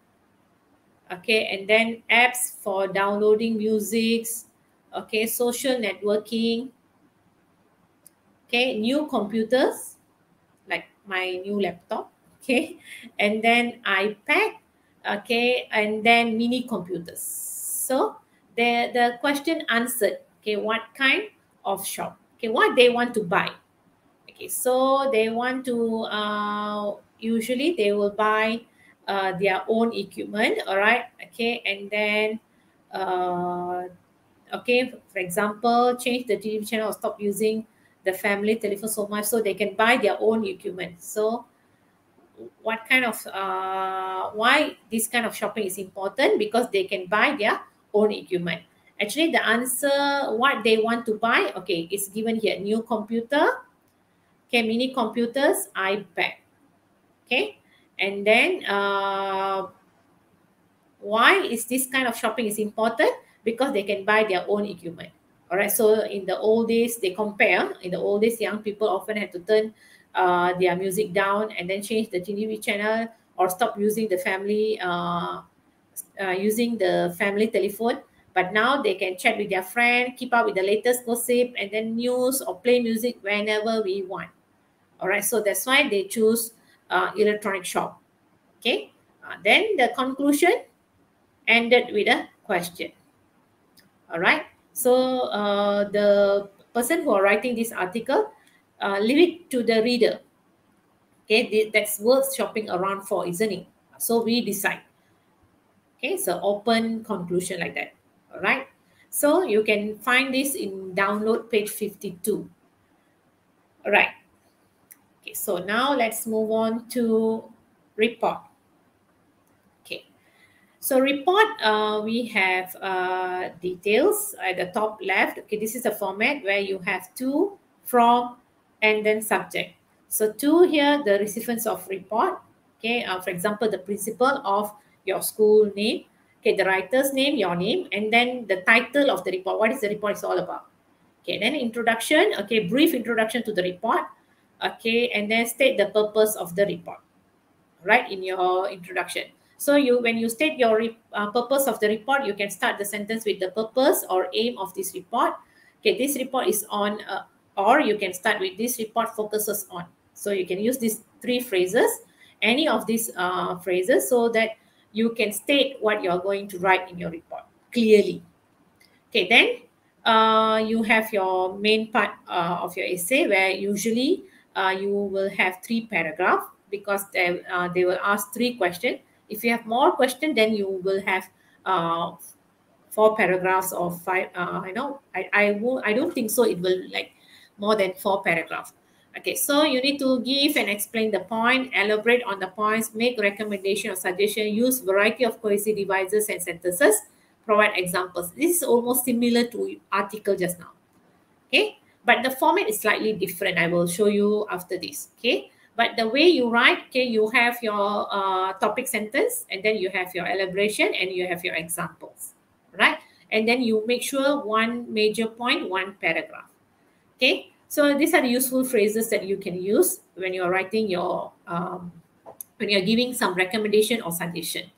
Okay, and then apps for downloading musics. Okay, social networking. Okay new computers like my new laptop. Okay and then ipad. Okay and then mini computers. So the the question answered. Okay what kind of shop? Okay what they want to buy okay so they want to uh usually they will buy uh, their own equipment all right okay and then uh okay for example change the tv channel or stop using the family telephone so much so they can buy their own equipment. So what kind of uh, why this kind of shopping is important? Because they can buy their own equipment. Actually the answer what they want to buy okay is given here. New computer okay mini computers ipad okay and then uh, why is this kind of shopping is important because they can buy their own equipment all right. So in the old days, they compare. In the old days, young people often had to turn uh, their music down and then change the TV channel or stop using the family uh, uh, using the family telephone. But now they can chat with their friend, keep up with the latest gossip, and then news or play music whenever we want. All right. So that's why they choose uh, electronic shop. Okay. Uh, then the conclusion ended with a question. All right. So uh, the person who are writing this article, uh, leave it to the reader. Okay, that's worth shopping around for, isn't it? So we decide. Okay, so open conclusion like that. All right. So you can find this in download page 52. All right. Okay, so now let's move on to report. Okay, so report, uh, we have uh, details at the top left. Okay, this is a format where you have to, from, and then subject. So to here, the recipients of report. Okay, uh, for example, the principal of your school name. Okay, the writer's name, your name, and then the title of the report. What is the report is all about? Okay, then introduction. Okay, brief introduction to the report. Okay, and then state the purpose of the report. Right in your introduction. So you, when you state your uh, purpose of the report, you can start the sentence with the purpose or aim of this report. Okay, this report is on, uh, or you can start with this report focuses on. So you can use these three phrases, any of these uh, phrases, so that you can state what you're going to write in your report clearly. Okay, then uh, you have your main part uh, of your essay where usually uh, you will have three paragraphs because they, uh, they will ask three questions if you have more question, then you will have uh, four paragraphs or five. Uh, I know I I will I don't think so. It will like more than four paragraphs. Okay, so you need to give and explain the point, elaborate on the points, make recommendation or suggestion, use variety of cohesive devices and sentences, provide examples. This is almost similar to article just now. Okay, but the format is slightly different. I will show you after this. Okay, but the way you write, okay, you have your uh, topic sentence and then you have your elaboration and you have your examples, right? And then you make sure one major point, one paragraph. Okay, so these are the useful phrases that you can use when you're writing your, um, when you're giving some recommendation or suggestion.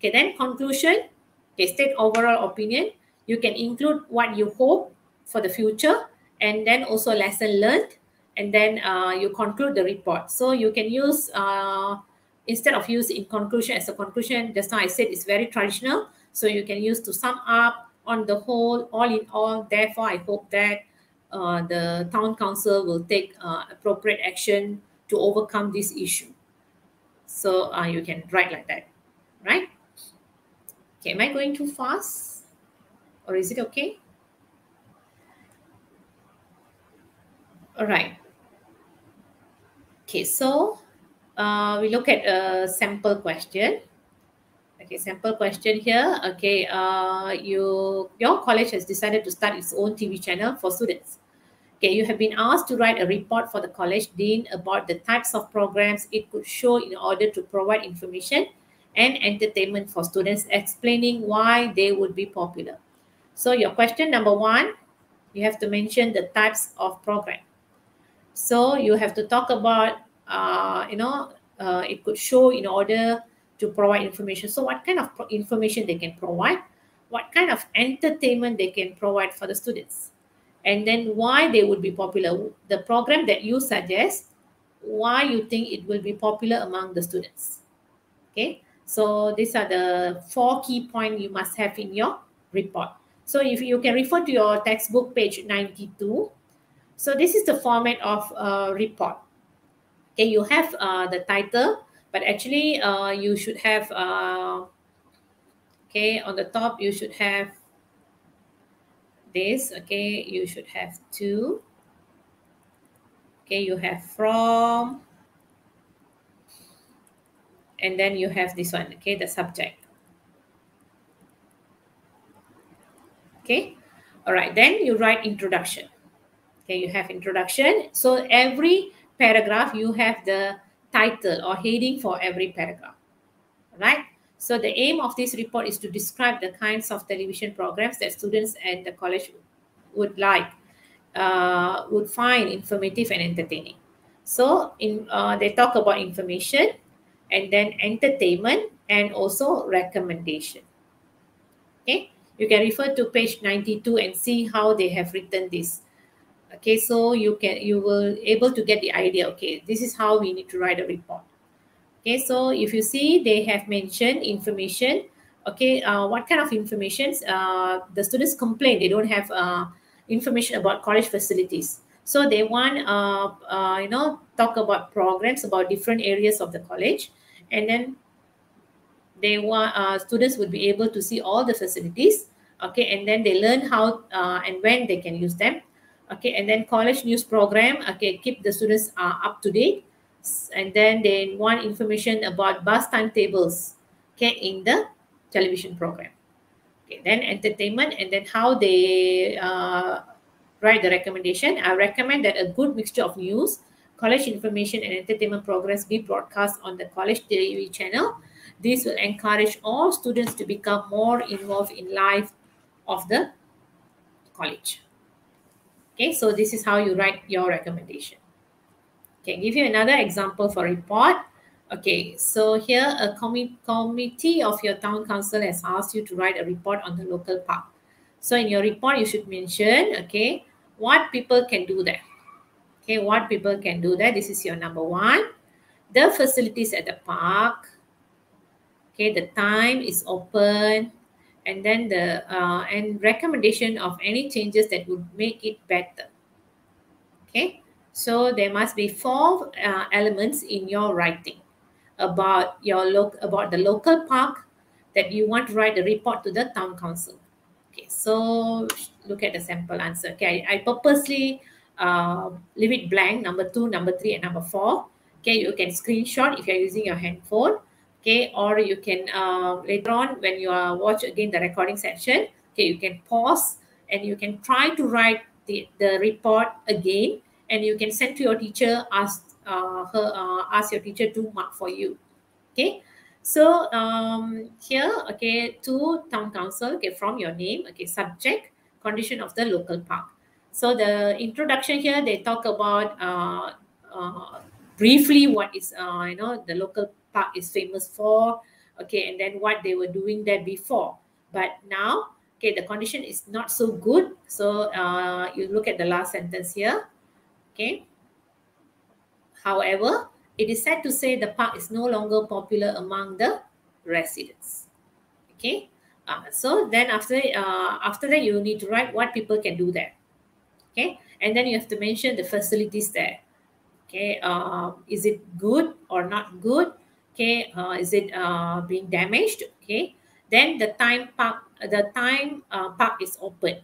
Okay, then conclusion, okay, state overall opinion. You can include what you hope for the future and then also lesson learned and then uh, you conclude the report. So you can use, uh, instead of use in conclusion as a conclusion, just now I said it's very traditional. So you can use to sum up on the whole, all in all. Therefore, I hope that uh, the town council will take uh, appropriate action to overcome this issue. So uh, you can write like that, right? Okay, am I going too fast? Or is it okay? All right. Okay, so uh, we look at a sample question. Okay, sample question here. Okay, uh, you your college has decided to start its own TV channel for students. Okay, you have been asked to write a report for the college dean about the types of programs it could show in order to provide information and entertainment for students, explaining why they would be popular. So your question number one, you have to mention the types of program. So you have to talk about, uh, you know, uh, it could show in order to provide information. So what kind of information they can provide, what kind of entertainment they can provide for the students, and then why they would be popular. The program that you suggest, why you think it will be popular among the students. Okay, so these are the four key points you must have in your report. So if you can refer to your textbook page 92. So this is the format of a report. Okay, you have uh, the title, but actually uh, you should have, uh, okay, on the top you should have this, okay, you should have two. Okay, you have from, and then you have this one, okay, the subject. Okay, all right, then you write introduction. Okay, you have introduction. So every paragraph, you have the title or heading for every paragraph, right? So the aim of this report is to describe the kinds of television programs that students at the college would like, uh, would find informative and entertaining. So in uh, they talk about information, and then entertainment and also recommendation. Okay, you can refer to page 92 and see how they have written this. Okay, so you can you will able to get the idea. Okay, this is how we need to write a report. Okay, so if you see they have mentioned information. Okay, uh, what kind of information? Uh, the students complain they don't have uh, information about college facilities. So they want, uh, uh, you know, talk about programs about different areas of the college and then they want uh, students would be able to see all the facilities okay and then they learn how and when they can use them okay and then college news program. Okay keep the students uh, up to date. And then they want information about bus timetables. Okay in the television program. Okay then entertainment and then how they uh, write the recommendation. I recommend that a good mixture of news college information and entertainment programs be broadcast on the college TV channel. This will encourage all students to become more involved in life of the college. Okay, so this is how you write your recommendation. Okay, give you another example for report. Okay, so here a com committee of your town council has asked you to write a report on the local park. So in your report, you should mention, okay, what people can do there Okay, what people can do that? This is your number one. The facilities at the park. Okay, the time is open. And then the uh, and recommendation of any changes that would make it better. Okay, so there must be four uh, elements in your writing about your loc about the local park that you want to write a report to the town council. Okay, so look at the sample answer. Okay, I, I purposely uh, leave it blank, number two, number three, and number four. Okay, you can screenshot if you're using your handphone. Okay, or you can uh, later on when you are watch again the recording section. Okay, you can pause and you can try to write the, the report again, and you can send to your teacher, ask uh, her, uh, ask your teacher to mark for you. Okay, so um, here, okay, to town council, okay, from your name, okay, subject, condition of the local park. So the introduction here, they talk about uh, uh, briefly what is, uh, you know, the local park is famous for, okay, and then what they were doing there before. But now, okay, the condition is not so good. So uh, you look at the last sentence here, okay. However, it is sad to say the park is no longer popular among the residents. Okay, uh, so then after uh, after that, you need to write what people can do there okay and then you have to mention the facilities there okay uh, is it good or not good okay uh, is it uh, being damaged okay then the time park the time uh, park is open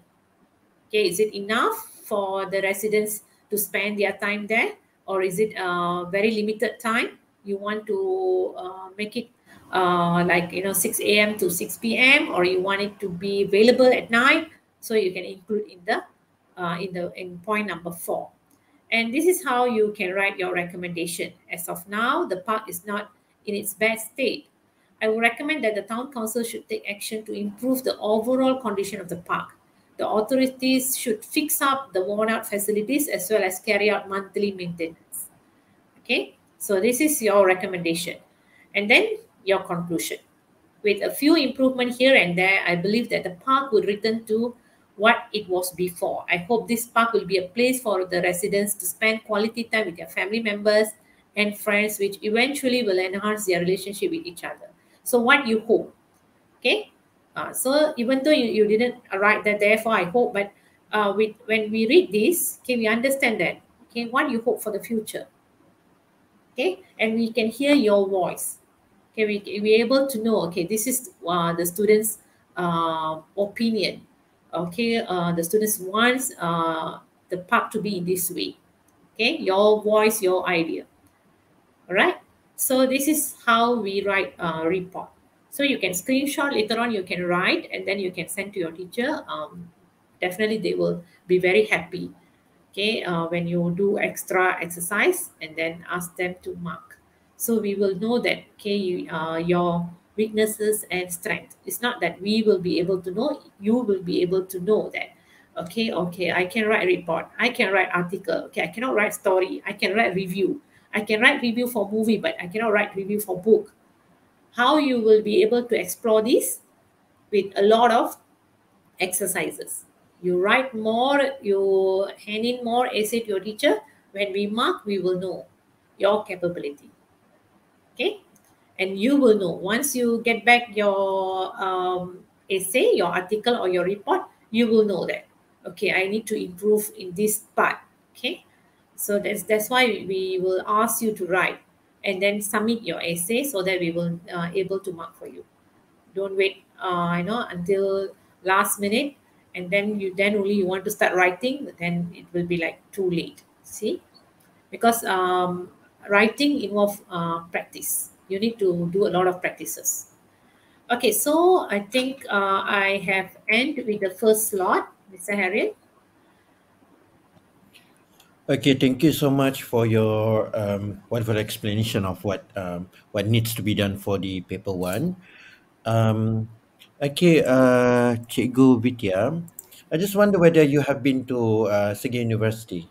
okay is it enough for the residents to spend their time there or is it a uh, very limited time You want to uh, make it uh, like you know 6 a.m. to 6 p.m. or you want it to be available at night, so you can include in the in the in point number four. And this is how you can write your recommendation. As of now, the park is not in its bad state. I would recommend that the town council should take action to improve the overall condition of the park. The authorities should fix up the worn out facilities as well as carry out monthly maintenance. Okay, so this is your recommendation. And then your conclusion. With a few improvement here and there, I believe that the park will return to what it was before. I hope this park will be a place for the residents to spend quality time with their family members and friends, which eventually will enhance their relationship with each other. So, what you hope? Okay. Uh, so, even though you, you didn't write that, therefore, I hope, but uh, with, when we read this, okay, we understand that. Okay, what you hope for the future? Okay, and we can hear your voice. Okay, we we able to know. Okay, this is uh, the students' uh, opinion okay uh, the students wants uh, the park to be in this way okay your voice your idea all right so this is how we write a report. So you can screenshot later on you can write and then you can send to your teacher. Um, definitely they will be very happy okay uh, when you do extra exercise and then ask them to mark. So we will know that okay you, uh, your weaknesses and strength. It's not that we will be able to know you will be able to know that okay okay i can write a report i can write article okay i cannot write story i can write review i can write review for movie but i cannot write review for book. How you will be able to explore this with a lot of exercises. You write more you hand in more essay to your teacher. When we mark we will know your capability. Okay? And you will know. Once you get back your um, essay your article or your report you will know that okay i need to improve in this part. Okay so that's that's why we will ask you to write and then submit your essay so that we will uh, able to mark for you don't wait uh, you know until last minute and then you then only you want to start writing then it will be like too late see because um, writing involves uh, practice you need to do a lot of practices. Okay, so I think uh, I have end with the first slot, Mr. Harriet. Okay, thank you so much for your um, wonderful explanation of what um, what needs to be done for the paper one. Um, okay, uh, Cikgu Vidya, I just wonder whether you have been to uh, Segi University,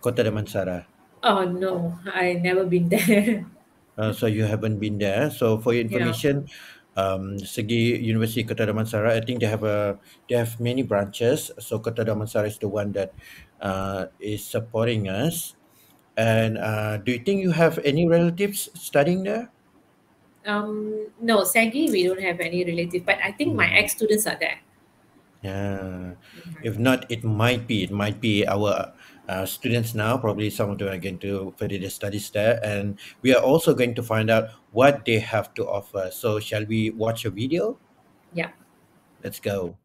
Kota Damansara. Oh no, I never been there. Uh, so you haven't been there. So for your information, yeah. Um, Segi University Kota Damansara, I think they have a they have many branches. So Kota Damansara is the one that uh, is supporting us. And uh, do you think you have any relatives studying there? Um, no, Segi, we don't have any relatives, but I think mm. my hmm. ex students are there. Yeah. Mm-hmm. If not, it might be. It might be our uh, students now. Probably some of them are going to further their studies there, and we are also going to find out what they have to offer. So, shall we watch a video? Yeah. Let's go.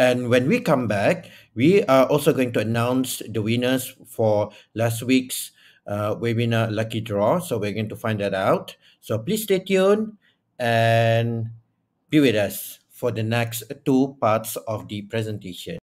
And when we come back, we are also going to announce the winners for last week's uh, webinar lucky draw. So we're going to find that out. So please stay tuned and be with us for the next two parts of the presentation.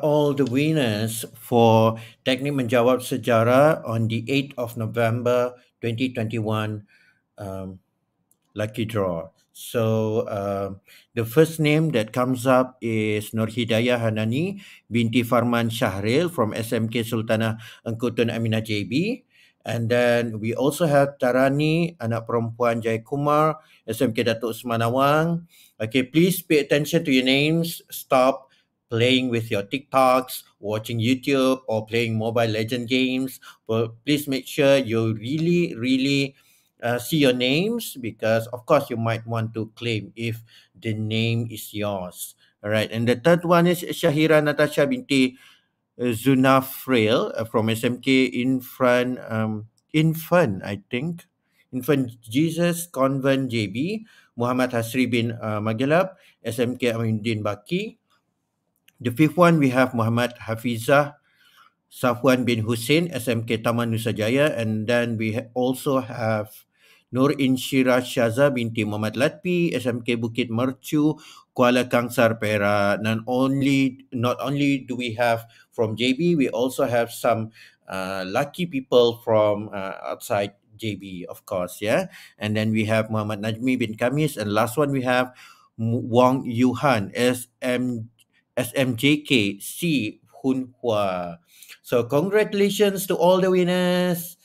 All the winners for Teknik Menjawab Sejarah on the 8th of November 2021 um, lucky draw. So um, the first name that comes up is Nur Hidayah Hanani binti Farman Shahril from SMK Sultanah Engku Tun Aminah JB. And then we also have Tarani, anak perempuan Jayakumar, SMK Datuk Usman Awang. Okay, please pay attention to your names. Stop playing with your TikToks, watching YouTube, or playing Mobile Legend games. But please make sure you really, really uh, see your names because, of course, you might want to claim if the name is yours. All right. And the third one is Shahira Natasha binti uh, Zunafrail uh, from SMK Infant, um, Infant, I think. Infant Jesus Convent JB. Muhammad Hasri bin uh, Magelab, SMK Aminuddin Baki. The fifth one, we have Muhammad Hafizah Safwan bin Hussein, SMK Taman Nusa Jaya. And then we ha- also have Nur Inshira Shaza binti Muhammad Latpi, SMK Bukit Mercu, Kuala Kangsar, Perak. Not only, not only do we have from JB, we also have some uh, lucky people from uh, outside JB, of course, yeah. And then we have Muhammad Najmi bin Kamis, and last one we have Wong Yuhan, SM SMJK C Hun Hua. So congratulations to all the winners.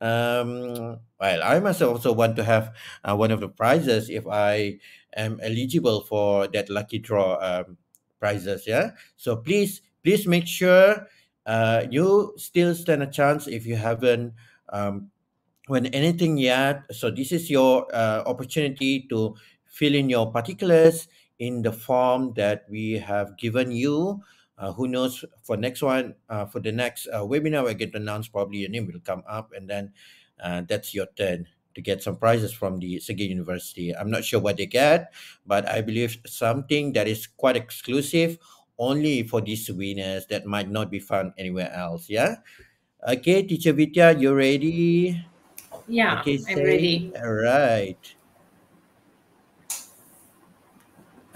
Um, well, I must also want to have uh, one of the prizes if I am eligible for that lucky draw um, prizes. Yeah. So please, please make sure uh, you still stand a chance if you haven't um, won anything yet. So this is your uh, opportunity to fill in your particulars in the form that we have given you. Uh, who knows for next one uh, for the next uh, webinar we get announced probably your name will come up and then uh, that's your turn to get some prizes from the SEGi University. I'm not sure what they get, but I believe something that is quite exclusive only for these winners that might not be found anywhere else. Yeah. Okay, teacher Vidya, you ready? Yeah, Okay, I'm ready. All right.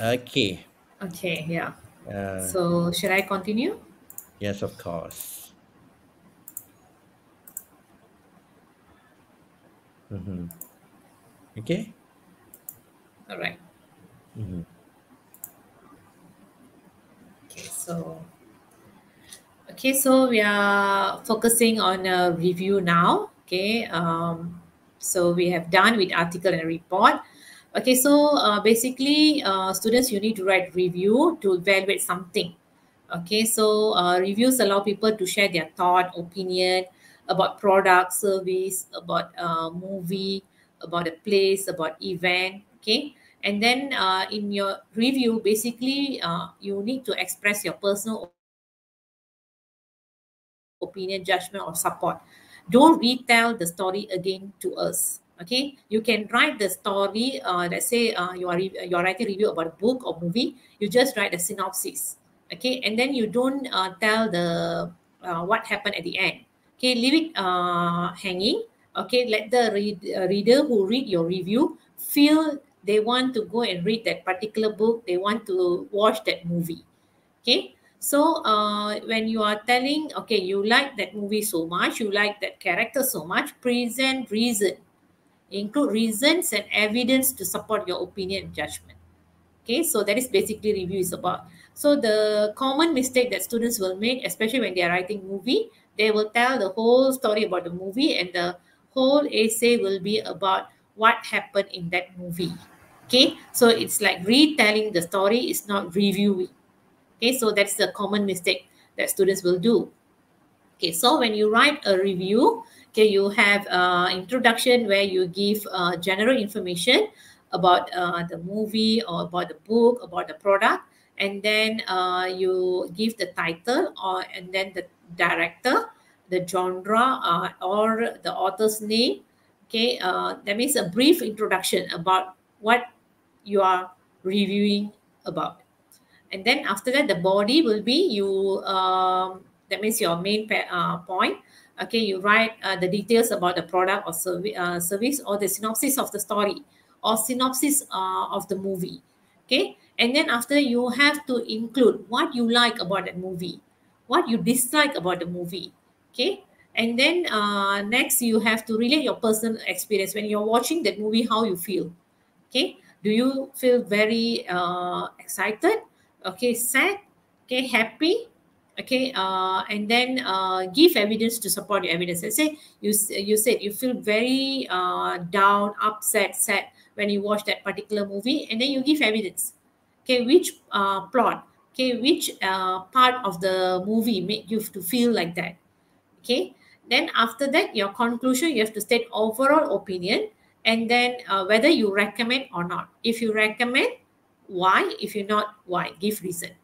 Okay. Okay, yeah. Uh, So should I continue? yes, of course. Mm-hmm. Okay. All right. Mm-hmm. Okay, so okay, so we are focusing on a review now. Okay, um, so we have done with article and report. Okay, so uh, basically, uh, students you need to write review to evaluate something. Okay, so uh, reviews allow people to share their thought, opinion about product, service, about uh, movie, about a place, about event. Okay, and then uh, in your review basically uh, you need to express your personal opinion judgment or support don't retell the story again to us okay? You can write the story uh, let's say uh, you are re- you are writing review about a book or movie you just write a synopsis. Okay? And then you don't uh, tell the uh, what happened at the end. Okay? Leave it uh, hanging. Okay? Let the read, uh, reader who read your review feel they want to go and read that particular book they want to watch that movie. Okay? So uh, when you are telling okay you like that movie so much you like that character so much present reason include reasons and evidence to support your opinion and judgment. Okay so that is basically review is about. So the common mistake that students will make especially when they are writing movie they will tell the whole story about the movie and the whole essay will be about what happened in that movie. Okay so it's like retelling the story it's not reviewing. Okay so that's the common mistake that students will do okay so when you write a review okay you have uh, introduction where you give uh, general information about uh, the movie or about the book about the product and then uh, you give the title or and then the director the genre uh, or the author's name. Okay uh, that means a brief introduction about what you are reviewing about. And then after that the body will be you um, that means your main uh, point okay you write uh, the details about the product or uh, service or the synopsis of the story or synopsis uh, of the movie Okay. And then after you have to include what you like about that movie, what you dislike about the movie. Okay. And then uh, next you have to relate your personal experience when you're watching that movie, how you feel. Okay. Do you feel very uh, excited? Okay, sad? Okay, happy? Okay uh, and then uh, give evidence to support your evidence. Let's say you you said you feel very uh, down upset sad when you watch that particular movie and then you give evidence. Okay which uh, plot okay which uh, part of the movie make you to feel like that? Okay then after that your conclusion you have to state overall opinion and then uh, whether you recommend or not. If you recommend why? If you not why? Give reason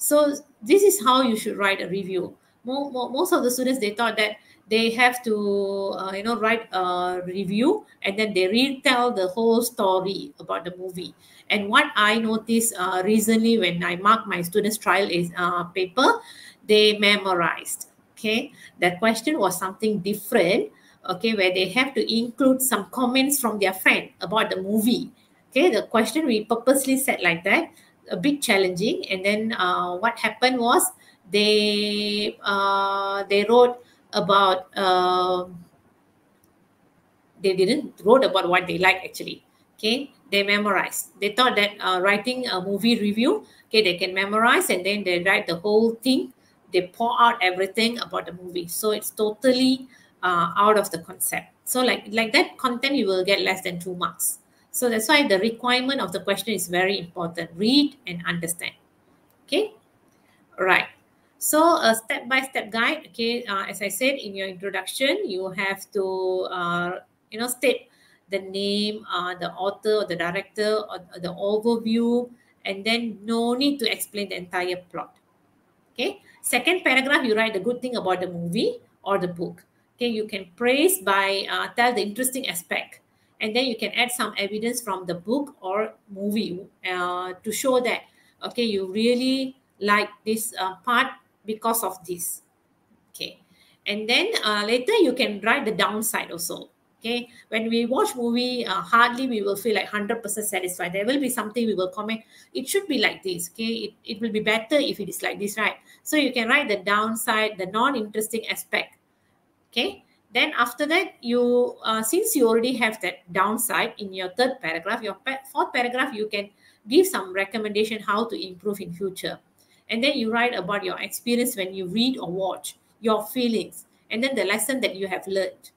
so this is how you should write a review. Most of the students they thought that they have to uh, you know write a review and then they retell the whole story about the movie. And what i noticed uh, recently when i marked my students trial is uh, paper they memorized. Okay? That question was something different okay where they have to include some comments from their friend about the movie. Okay? The question we purposely set like that a bit challenging. And then uh, what happened was they uh, they wrote about uh, they didn't wrote about what they like actually. Okay, they memorized. They thought that uh, writing a movie review, okay, they can memorize and then they write the whole thing. They pour out everything about the movie, so it's totally uh, out of the concept. So like like that content, you will get less than two marks. So that's why the requirement of the question is very important. Read and understand. Okay. Right. So a step-by-step guide. Okay. Uh, as I said in your introduction, you have to, uh, you know, state the name, uh, the author or the director or the overview, and then no need to explain the entire plot. Okay. Second paragraph, you write the good thing about the movie or the book. Okay. You can praise by uh, tell the interesting aspect and then you can add some evidence from the book or movie uh, to show that okay you really like this uh, part because of this. Okay. And then uh, later you can write the downside also. Okay. When we watch movie uh, hardly we will feel like 100% satisfied. There will be something we will comment it should be like this. Okay. It, it will be better if it is like this right? So you can write the downside the non-interesting aspect. Okay then after that you uh, since you already have that downside in your third paragraph your fourth paragraph you can give some recommendation how to improve in future. And then you write about your experience when you read or watch your feelings and then the lesson that you have learned.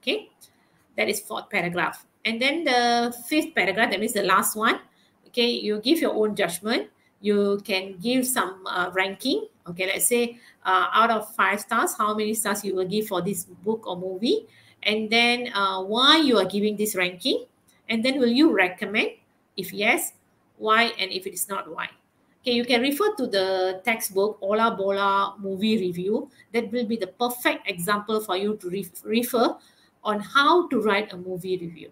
Okay? That is fourth paragraph. And then the fifth paragraph that means the last one okay you give your own judgment. You can give some uh, ranking okay let's say uh, out of five stars how many stars you will give for this book or movie? And then uh, why you are giving this ranking? And then will you recommend? If yes why? And if it is not why? Okay you can refer to the textbook ola bola movie review. That will be the perfect example for you to re- refer on how to write a movie review.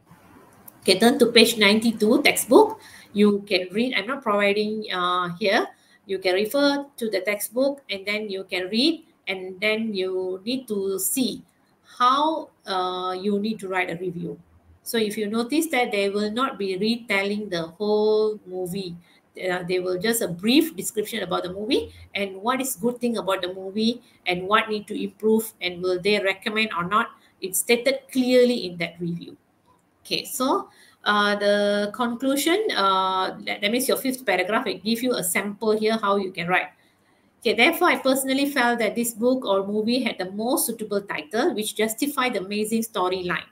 Okay turn to page 92 textbook. You can read i'm not providing uh, here you can refer to the textbook and then you can read and then you need to see how uh, you need to write a review. So if you notice that they will not be retelling the whole movie uh, they will just a brief description about the movie and what is good thing about the movie and what need to improve and will they recommend or not it's stated clearly in that review. Okay so uh, the conclusion, uh, that, that means your fifth paragraph, it gives you a sample here how you can write. Okay, therefore, I personally felt that this book or movie had the most suitable title, which justified the amazing storyline.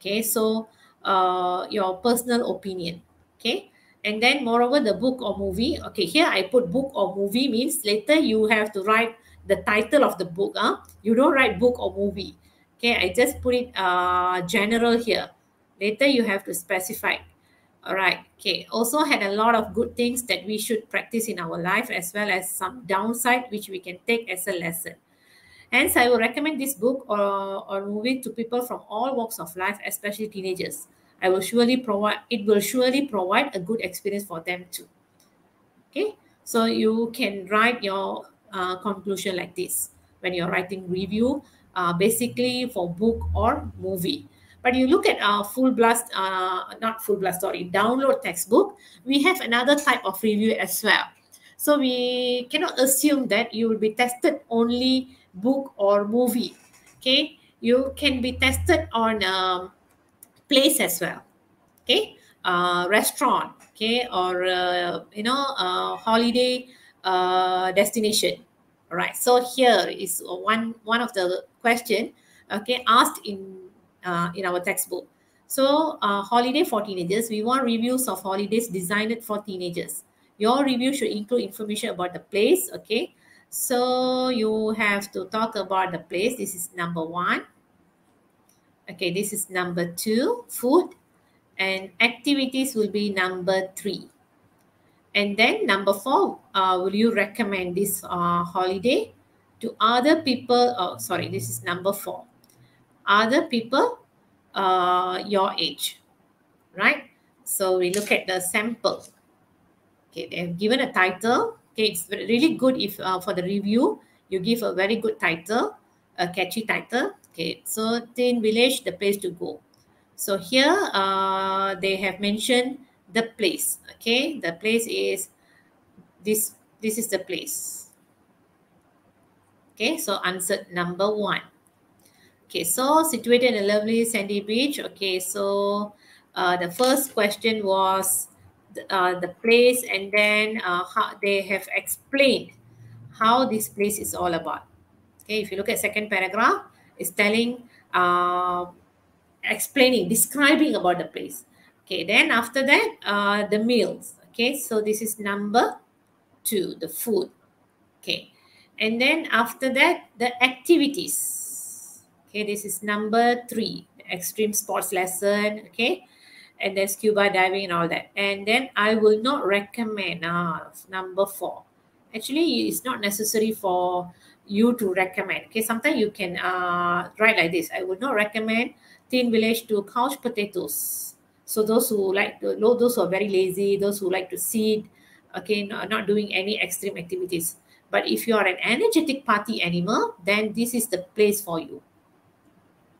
Okay, so uh, your personal opinion. Okay, and then moreover, the book or movie. Okay, here I put book or movie means later you have to write the title of the book. Huh? You don't write book or movie. Okay, I just put it uh, general here. Later, you have to specify. All right. Okay. Also had a lot of good things that we should practice in our life as well as some downside which we can take as a lesson. Hence, I will recommend this book or, or movie to people from all walks of life, especially teenagers. I will surely provide it will surely provide a good experience for them too. Okay, so you can write your uh, conclusion like this when you're writing review, uh, basically for book or movie But you look at our full blast, uh, not full blast, sorry, download textbook, we have another type of review as well. So we cannot assume that you will be tested only book or movie. Okay, you can be tested on um, place as well. Okay, uh, restaurant. Okay, or uh, you know, uh, holiday uh, destination. All right. So here is one one of the question. Okay, asked in in our textbook. So uh, holiday for teenagers. We want reviews of holidays designed for teenagers. Your review should include information about the place. Okay. So you have to talk about the place. This is number one. Okay, this is number two, food. And activities will be number three. And then number four, uh, will you recommend this uh, holiday to other people? Oh, sorry, this is number four. Other people uh, your age, right? So we look at the sample. Okay, they have given a title. Okay, it's really good if uh, for the review, you give a very good title, a catchy title. Okay, so Teen Village, the place to go. So here uh, they have mentioned the place. Okay, the place is this. This is the place. Okay, so answer number one. Okay, so situated in a lovely sandy beach. Okay, so uh, the first question was the, uh, the place, and then uh, how they have explained how this place is all about. Okay, if you look at second paragraph, it's telling, uh, explaining, describing about the place. Okay, then after that, uh, the meals. Okay, so this is number two, the food. Okay, and then after that, the activities. Okay, this is number three, extreme sports lesson. Okay, and then scuba diving and all that. And then I will not recommend uh, number four. Actually, it's not necessary for you to recommend. Okay, sometimes you can uh, write like this. I would not recommend Teen Village to couch potatoes so those who like to, those who are very lazy, those who like to sit, okay, not, not doing any extreme activities. But if you are an energetic party animal, then this is the place for you.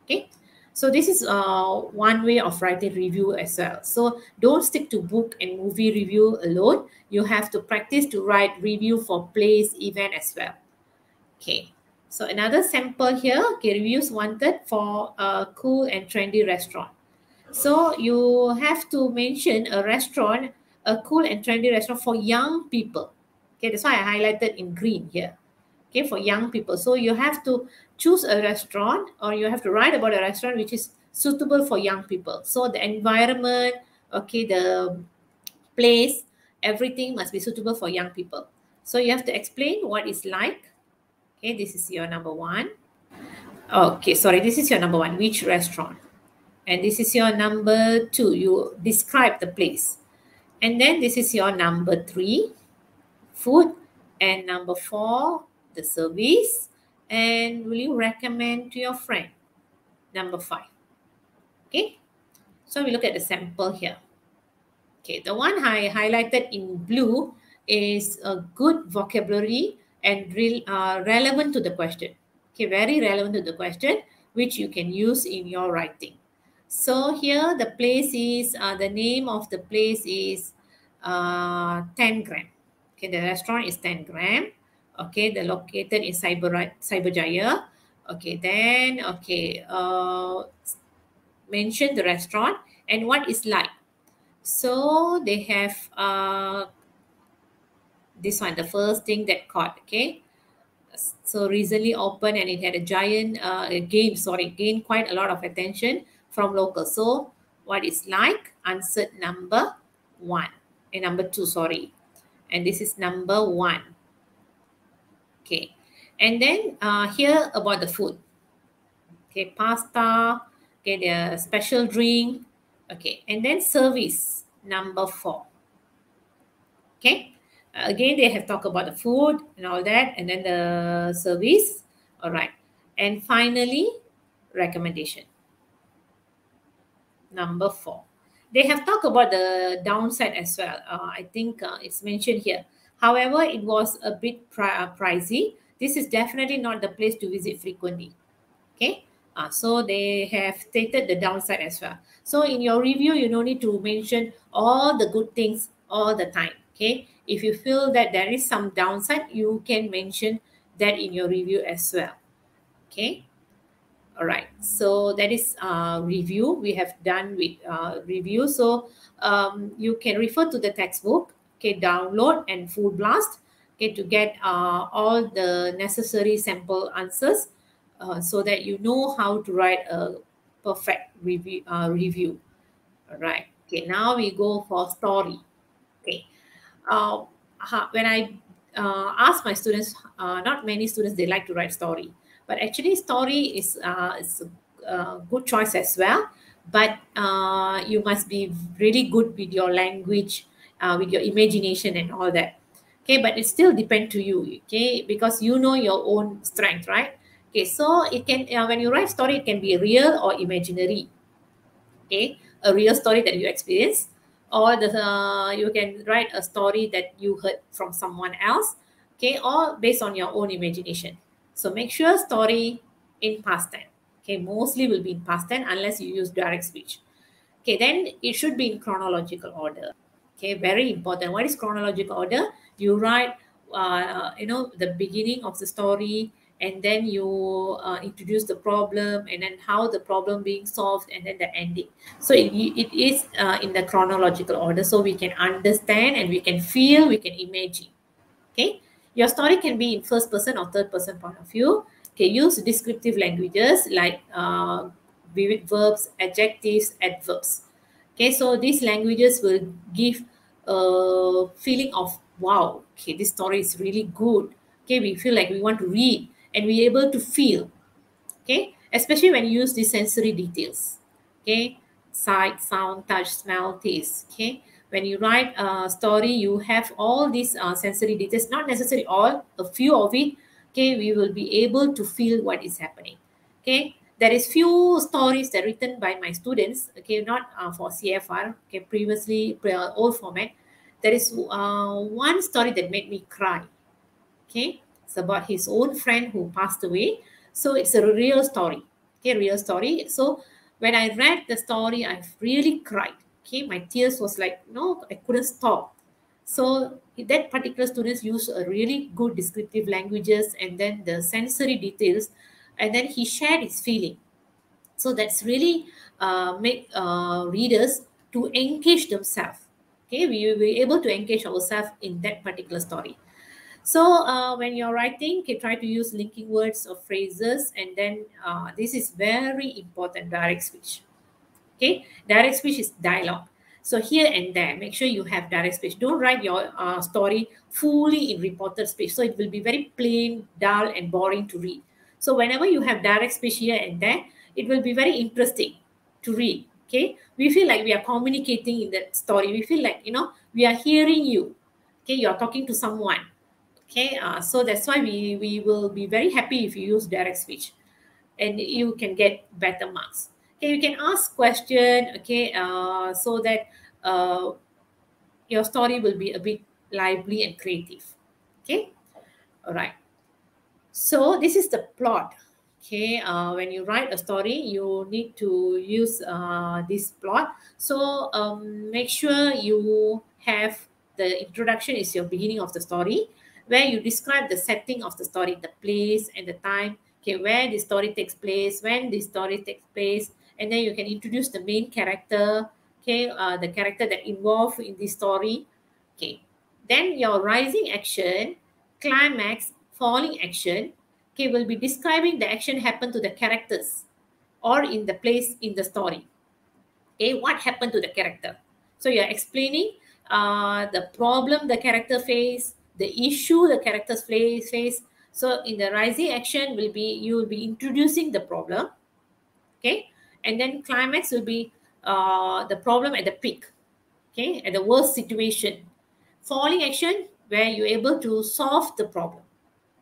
Okay. So this is uh, one way of writing review as well. So don't stick to book and movie review alone. You have to practice to write review for place, event as well. Okay. So another sample here, okay, reviews wanted for a cool and trendy restaurant. So you have to mention a restaurant, a cool and trendy restaurant for young people. Okay, that's why I highlighted in green here. Okay, for young people. So you have to choose a restaurant or you have to write about a restaurant which is suitable for young people. So the environment, okay, the place, everything must be suitable for young people. So you have to explain what it's like. Okay, this is your number one. Okay, sorry, this is your number one. Which restaurant? and this is your number two. You describe the place. And then this is your number three, food. And number four, the service. And will you recommend to your friend? Number five. Okay. So we look at the sample here. Okay, the one I highlighted in blue is a good vocabulary and real, uh, relevant to the question. Okay, very relevant to the question, which you can use in your writing. So here the place is, uh, the name of the place is uh, 10 gram. Okay, the restaurant is 10 gram. Okay, the located in Cyber Cyberjaya. Okay, then, okay, uh, mention the restaurant and what is like. So they have uh, this one, the first thing that caught, okay. So recently opened and it had a giant uh, game, sorry, gained quite a lot of attention from local. So what is like? Answer number one. And number two, sorry. And this is number one. Okay. And then uh, here about the food. Okay, pasta. Okay, the special drink. Okay, and then service, number four. Okay, uh, again, they have talked about the food and all that, and then the service. All right. And finally, recommendation number four. They have talked about the downside as well. Uh, I think uh, it's mentioned here. However, it was a bit uh, pricey. This is definitely not the place to visit frequently. Okay, Uh, so they have stated the downside as well. So in your review, you don't need to mention all the good things all the time. Okay. If you feel that there is some downside, you can mention that in your review as well. Okay. All right. So that is uh, review we have done with uh, review. So um, you can refer to the textbook, okay, download and full blast, okay, to get uh, all the necessary sample answers uh, so that you know how to write a perfect review. Uh, review. All right. Okay. Now we go for story. Okay. Uh, when I uh, ask my students, uh, not many students they like to write story, but actually story is uh, is a good choice as well. But uh, you must be really good with your language, uh, with your imagination and all that. Okay, but it still depend to you. Okay, because you know your own strength, right? Okay, so it can uh, when you write story, it can be real or imaginary. Okay, a real story that you experience, or the uh, you can write a story that you heard from someone else. Okay, or based on your own imagination. So make sure story in past tense. Okay, mostly will be in past tense unless you use direct speech. Okay, then it should be in chronological order. Okay, very important. What is chronological order? You write, uh, you know, the beginning of the story, and then you uh, introduce the problem and then how the problem being solved and then the ending. So it, it is uh, in the chronological order so we can understand and we can feel we can imagine. Okay? Your story can be in first person or third person point of view. Okay use descriptive languages like uh, verbs adjectives adverbs. Okay so these languages will give a feeling of wow okay this story is really good. Okay we feel like we want to read and we're able to feel. Okay especially when you use the sensory details. Okay sight sound touch smell taste. Okay when you write a story you have all these uh, sensory details not necessarily all a few of it. Okay we will be able to feel what is happening. Okay there is few stories that written by my students okay not uh, for CEFR okay previously old format there is uh, one story that made me cry okay it's about his own friend who passed away. So it's a real story. Okay, real story. So when I read the story, I really cried. Okay, my tears was like, no, I couldn't stop. So that particular students use a really good descriptive languages and then the sensory details, and then he shared his feeling. So that's really uh, make uh, readers to engage themselves. Okay, we will be able to engage ourselves in that particular story. So uh, when you're writing, okay, try to use linking words or phrases, and then uh, this is very important. Direct speech. Okay, direct speech is dialogue. So here and there, make sure you have direct speech. Don't write your uh, story fully in reported speech, so it will be very plain, dull, and boring to read. So whenever you have direct speech here and there, it will be very interesting to read. Okay, we feel like we are communicating in that story. We feel like you know we are hearing you. Okay, you are talking to someone Okay, uh, so that's why we, we will be very happy if you use direct speech and you can get better marks. Okay, you can ask question, okay, uh, so that uh, your story will be a bit lively and creative. Okay, all right. So this is the plot. Okay, uh, when you write a story, you need to use uh, this plot. So um, make sure you have the introduction is your beginning of the story where you describe the setting of the story, the place and the time, okay, where the story takes place, when the story takes place, and then you can introduce the main character, okay, uh, the character that involved in the story, okay. Then your rising action, climax, falling action, okay, will be describing the action happened to the characters or in the place in the story. Okay, what happened to the character? So you're explaining uh, the problem the character face, the issue the characters face. So in the rising action will be, you will be introducing the problem. Okay. And then climax will be uh, the problem at the peak. Okay. At the worst situation. Falling action where you're able to solve the problem.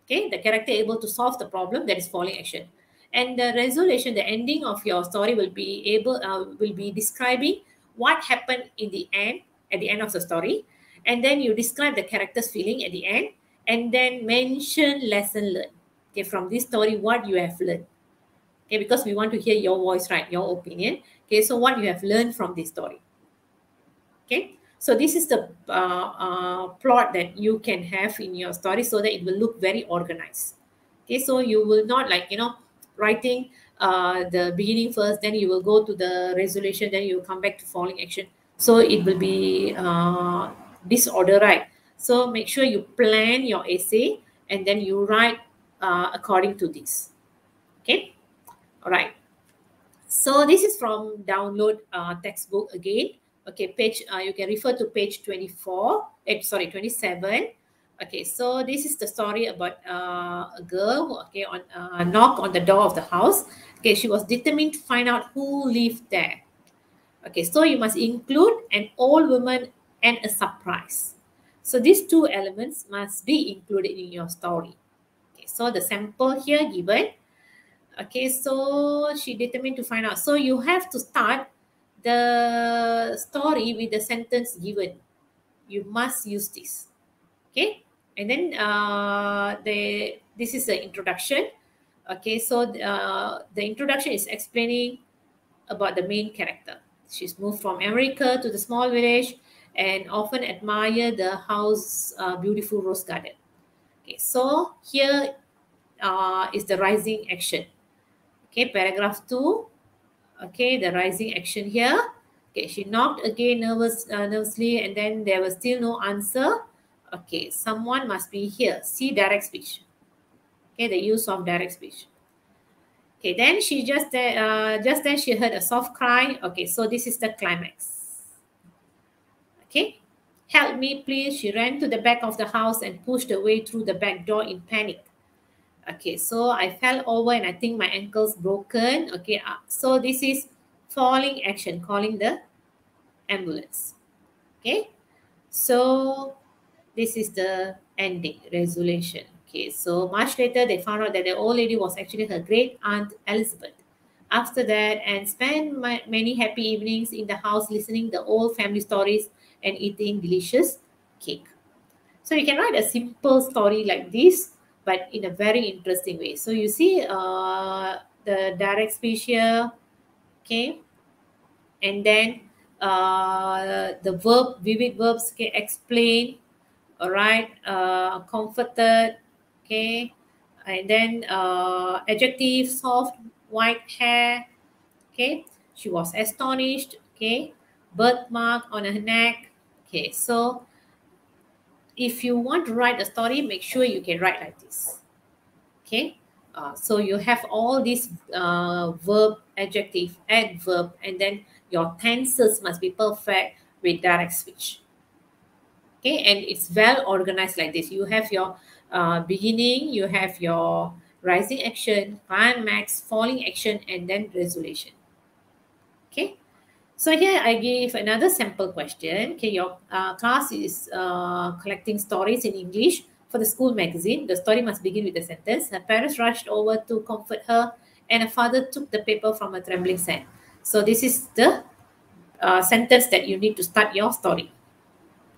Okay. The character able to solve the problem that is falling action. And the resolution, the ending of your story will be able, uh, will be describing what happened in the end, at the end of the story and then you describe the character's feeling at the end and then mention lesson learned okay from this story what you have learned Okay, because we want to hear your voice, right? Your opinion. Okay, so what you have learned from this story. Okay, so this is the uh, uh, plot that you can have in your story so that it will look very organized. Okay, so you will not like, you know, writing uh, the beginning first, then you will go to the resolution, then you will come back to falling action. So it will be uh, disorder, right? So make sure you plan your essay and then you write uh, according to this. Okay, all right. So this is from download uh, textbook again. Okay, page, uh, you can refer to page 24, eh, sorry, 27. Okay, so this is the story about uh, a girl, okay, on uh, knock on the door of the house. Okay, she was determined to find out who lived there. Okay, so you must include an old woman and a surprise. So these two elements must be included in your story. Okay, so the sample here given. Okay, so she determined to find out. So you have to start the story with the sentence given. You must use this. Okay, and then uh, the this is the introduction. Okay, so uh, the introduction is explaining about the main character. She's moved from America to the small village and often admire the house uh, beautiful rose garden. Okay, so here uh, is the rising action. Okay, paragraph two okay the rising action here. Okay she knocked again nervous uh, nervously and then there was still no answer. Okay someone must be here. See direct speech. Okay the use of direct speech. Okay then she just uh, just then she heard a soft cry. Okay so this is the climax. Okay help me please. She ran to the back of the house and pushed her way through the back door in panic okay so i fell over and i think my ankle's broken. Okay uh, so this is falling action calling the ambulance. Okay so this is the ending resolution. Okay so much later they found out that the old lady was actually her great aunt elizabeth. After that and spent my, many happy evenings in the house listening the old family stories and eating delicious cake. So you can write a simple story like this but in a very interesting way. So you see uh, the direct here, okay, and then uh, the verb, vivid verbs, okay, explain, all right, uh, comforted, okay, and then uh, adjective, soft, white hair, okay, she was astonished, okay, birthmark on her neck, okay, so if you want to write a story, make sure you can write like this. Okay. Uh, so you have all these uh, verb, adjective, adverb, and then your tenses must be perfect with direct speech. Okay, and it's well organized like this. You have your uh, beginning, you have your rising action, climax, falling action, and then resolution. So here I give another sample question. Okay, your uh, class is uh, collecting stories in English for the school magazine. The story must begin with a sentence. Her parents rushed over to comfort her, and her father took the paper from a trembling hand. So this is the uh, sentence that you need to start your story.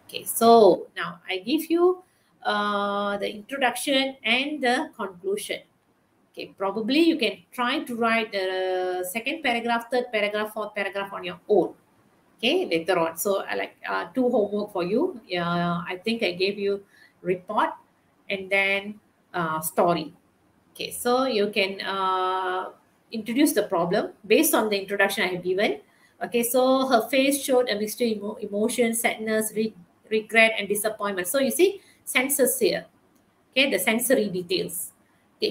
Okay, so now I give you uh, the introduction and the conclusion. Okay, probably you can try to write the second paragraph, third paragraph, fourth paragraph on your own. Okay, later on. So I like uh, two homework for you. Uh, I think I gave you report and then uh, story. Okay, so you can uh, introduce the problem based on the introduction I have given. Okay, so her face showed a mixture emo- emotion, sadness, re- regret, and disappointment. So you see senses here. Okay, the sensory details.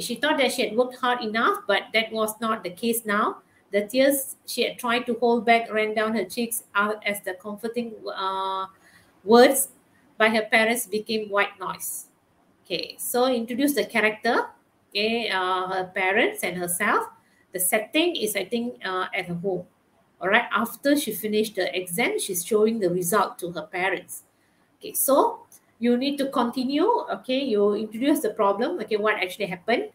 She thought that she had worked hard enough, but that was not the case now. The tears she had tried to hold back ran down her cheeks as the comforting uh, words by her parents became white noise. Okay, so introduce the character, okay, uh, her parents and herself. The setting is, I think, uh, at her home. All right, after she finished the exam, she's showing the result to her parents. Okay, so you need to continue okay? You introduce the problem okay what actually happened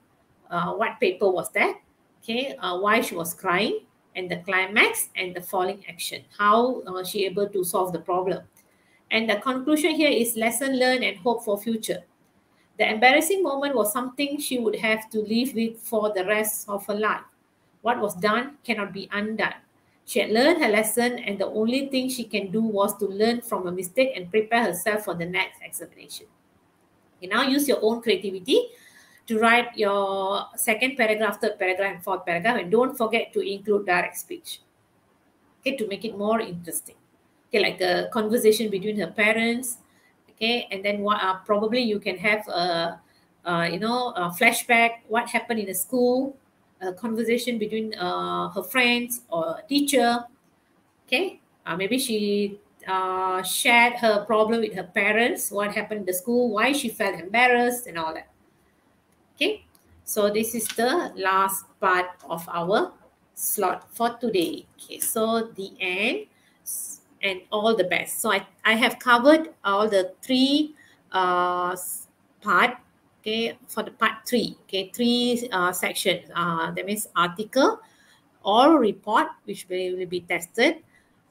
uh, what paper was that okay? Uh, why she was crying and the climax and the falling action. How uh, she able to solve the problem. And the conclusion here is lesson learned and hope for future. The embarrassing moment was something she would have to live with for the rest of her life. What was done cannot be undone. She had learned her lesson, and the only thing she can do was to learn from a mistake and prepare herself for the next examination. You now use your own creativity to write your second paragraph, third paragraph, and fourth paragraph, and don't forget to include direct speech. Okay, to make it more interesting. Okay, like a conversation between her parents. Okay, and then what? Uh, probably you can have a, uh, you know, a flashback. What happened in the school? A conversation between uh, her friends or teacher. Okay, uh, maybe she uh, shared her problem with her parents, what happened in the school, why she felt embarrassed, and all that. Okay, so this is the last part of our slot for today. Okay, so the end and all the best. So I, I have covered all the three uh, part okay for the part three okay three uh, sections uh, that means article or report which will, will be tested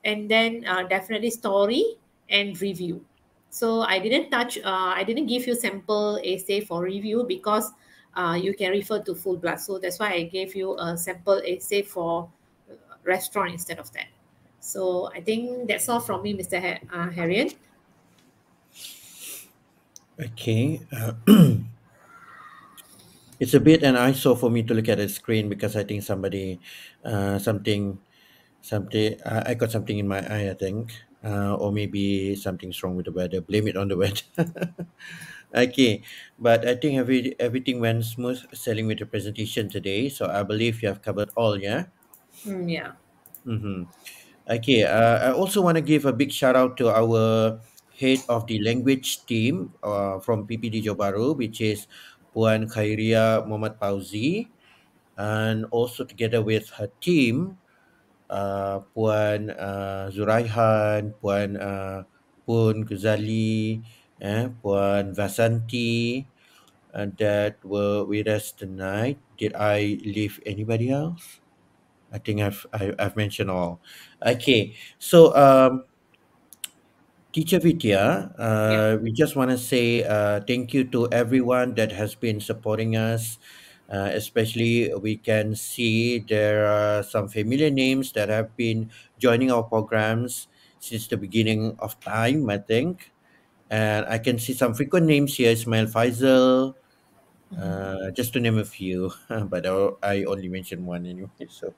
and then uh, definitely story and review. So i didn't touch uh, i didn't give you sample essay for review because uh, you can refer to full blast. So that's why i gave you a sample essay for restaurant instead of that. So i think that's all from me mr uh, harriet Okay. Uh, it's a bit an eyesore for me to look at the screen because I think somebody, uh, something, something, uh, I got something in my eye, I think. Uh, or maybe something's wrong with the weather. Blame it on the weather. okay. But I think every, everything went smooth selling with the presentation today. So I believe you have covered all, yeah? Mm, yeah Mm-hmm. Okay. Uh, I also want to give a big shout out to our head of the language team uh, from PPD Johor Bahru, which is Puan Khairia Muhammad Pauzi, and also together with her team, uh, Puan uh, Zuraihan, Puan uh, Pun Ghazali, eh, Puan Vasanti, and that were with us tonight. Did I leave anybody else? I think I've I, I've mentioned all. Okay, so um, Teacher Vidya, uh, we just want to say uh, thank you to everyone that has been supporting us. Uh, especially, we can see there are some familiar names that have been joining our programs since the beginning of time, I think. And I can see some frequent names here Ismail Faisal, Mhm. uh, just to name a few, but I I only mentioned one anyway. So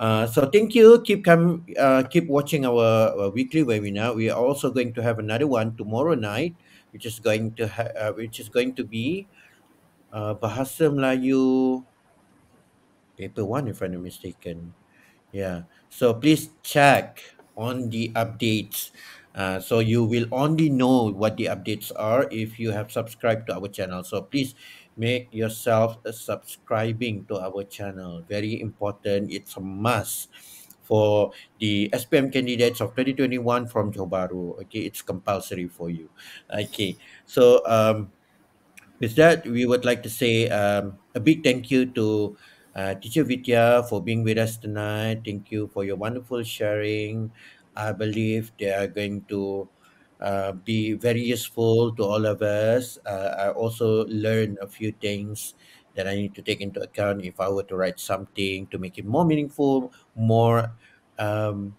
uh, so thank you. Keep come. Uh, keep watching our, our weekly webinar. We are also going to have another one tomorrow night, which is going to uh, which is going to be uh, Bahasa Melayu paper one, if I'm not mistaken. Yeah. So please check on the updates. Uh, so you will only know what the updates are if you have subscribed to our channel. So please make yourself a subscribing to our channel. Very important. It's a must for the SPM candidates of 2021 from Johor Bahru. Okay, it's compulsory for you. Okay, so um, with that, we would like to say um, a big thank you to uh, Teacher Vidya for being with us tonight. Thank you for your wonderful sharing. I believe they are going to uh, be very useful to all of us. Uh, I also learned a few things that I need to take into account if I were to write something to make it more meaningful, more um,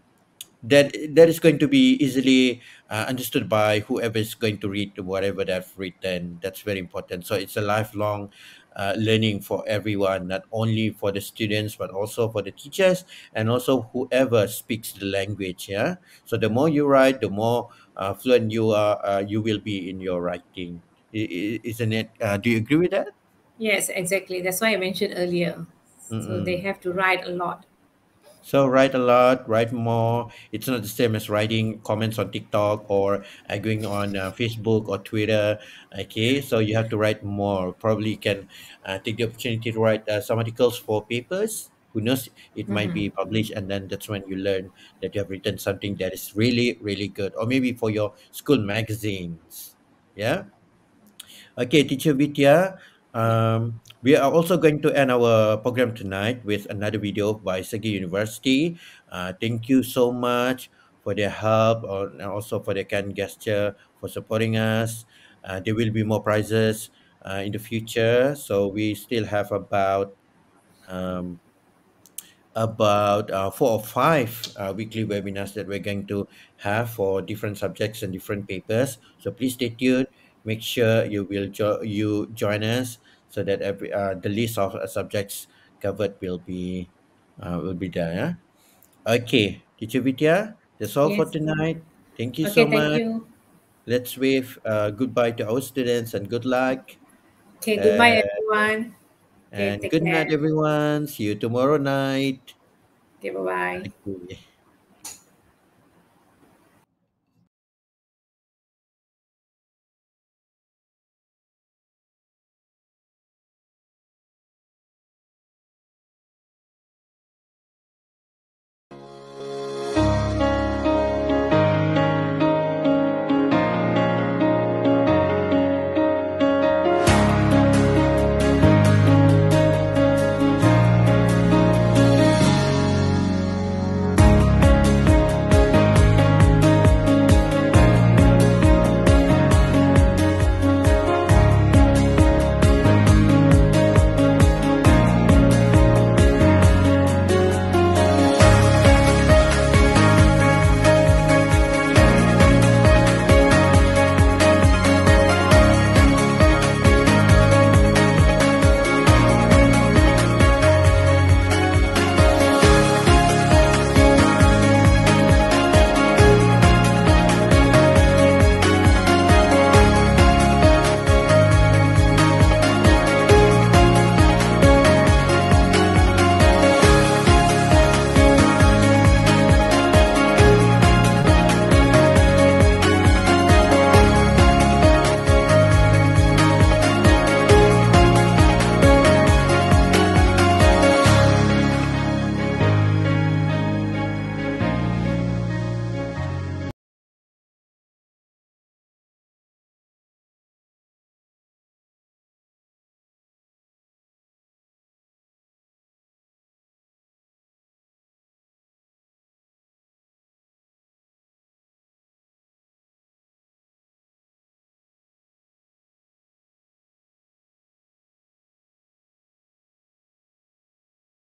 that that is going to be easily uh, understood by whoever is going to read whatever they've written. That's very important. So it's a lifelong uh, learning for everyone, not only for the students but also for the teachers and also whoever speaks the language. Yeah. So the more you write, the more fluent you are. Uh, you will be in your writing. Isn't it? Uh, do you agree with that? yes exactly that's why i mentioned earlier so they have to write a lot So write a lot, write more. It's not the same as writing comments on TikTok or arguing on uh, Facebook or Twitter. Okay, so you have to write more. Probably you can uh, take the opportunity to write uh, some articles for papers. Who knows? It might Mhm. be published, and then that's when you learn that you have written something that is really, really good. Or maybe for your school magazines. Yeah. Okay, Teacher Vidya, um, we are also going to end our program tonight with another video by SEGi University. Uh, thank you so much for their help or, and also for their kind gesture for supporting us. Uh, there will be more prizes uh, in the future. So we still have about um, about uh, four or five uh, weekly webinars that we're going to have for different subjects and different papers. So please stay tuned. Make sure you will jo- you join us so that every uh, the list of uh, subjects covered will be uh, will be there. Yeah? Okay, teacher Vidya, that's all for tonight. Thank you so Okay, thank much. you. Let's wave uh, goodbye to our students and good luck. Okay, goodbye, everyone. Okay, and take good night, everyone. See you tomorrow night. Okay, bye bye. Okay.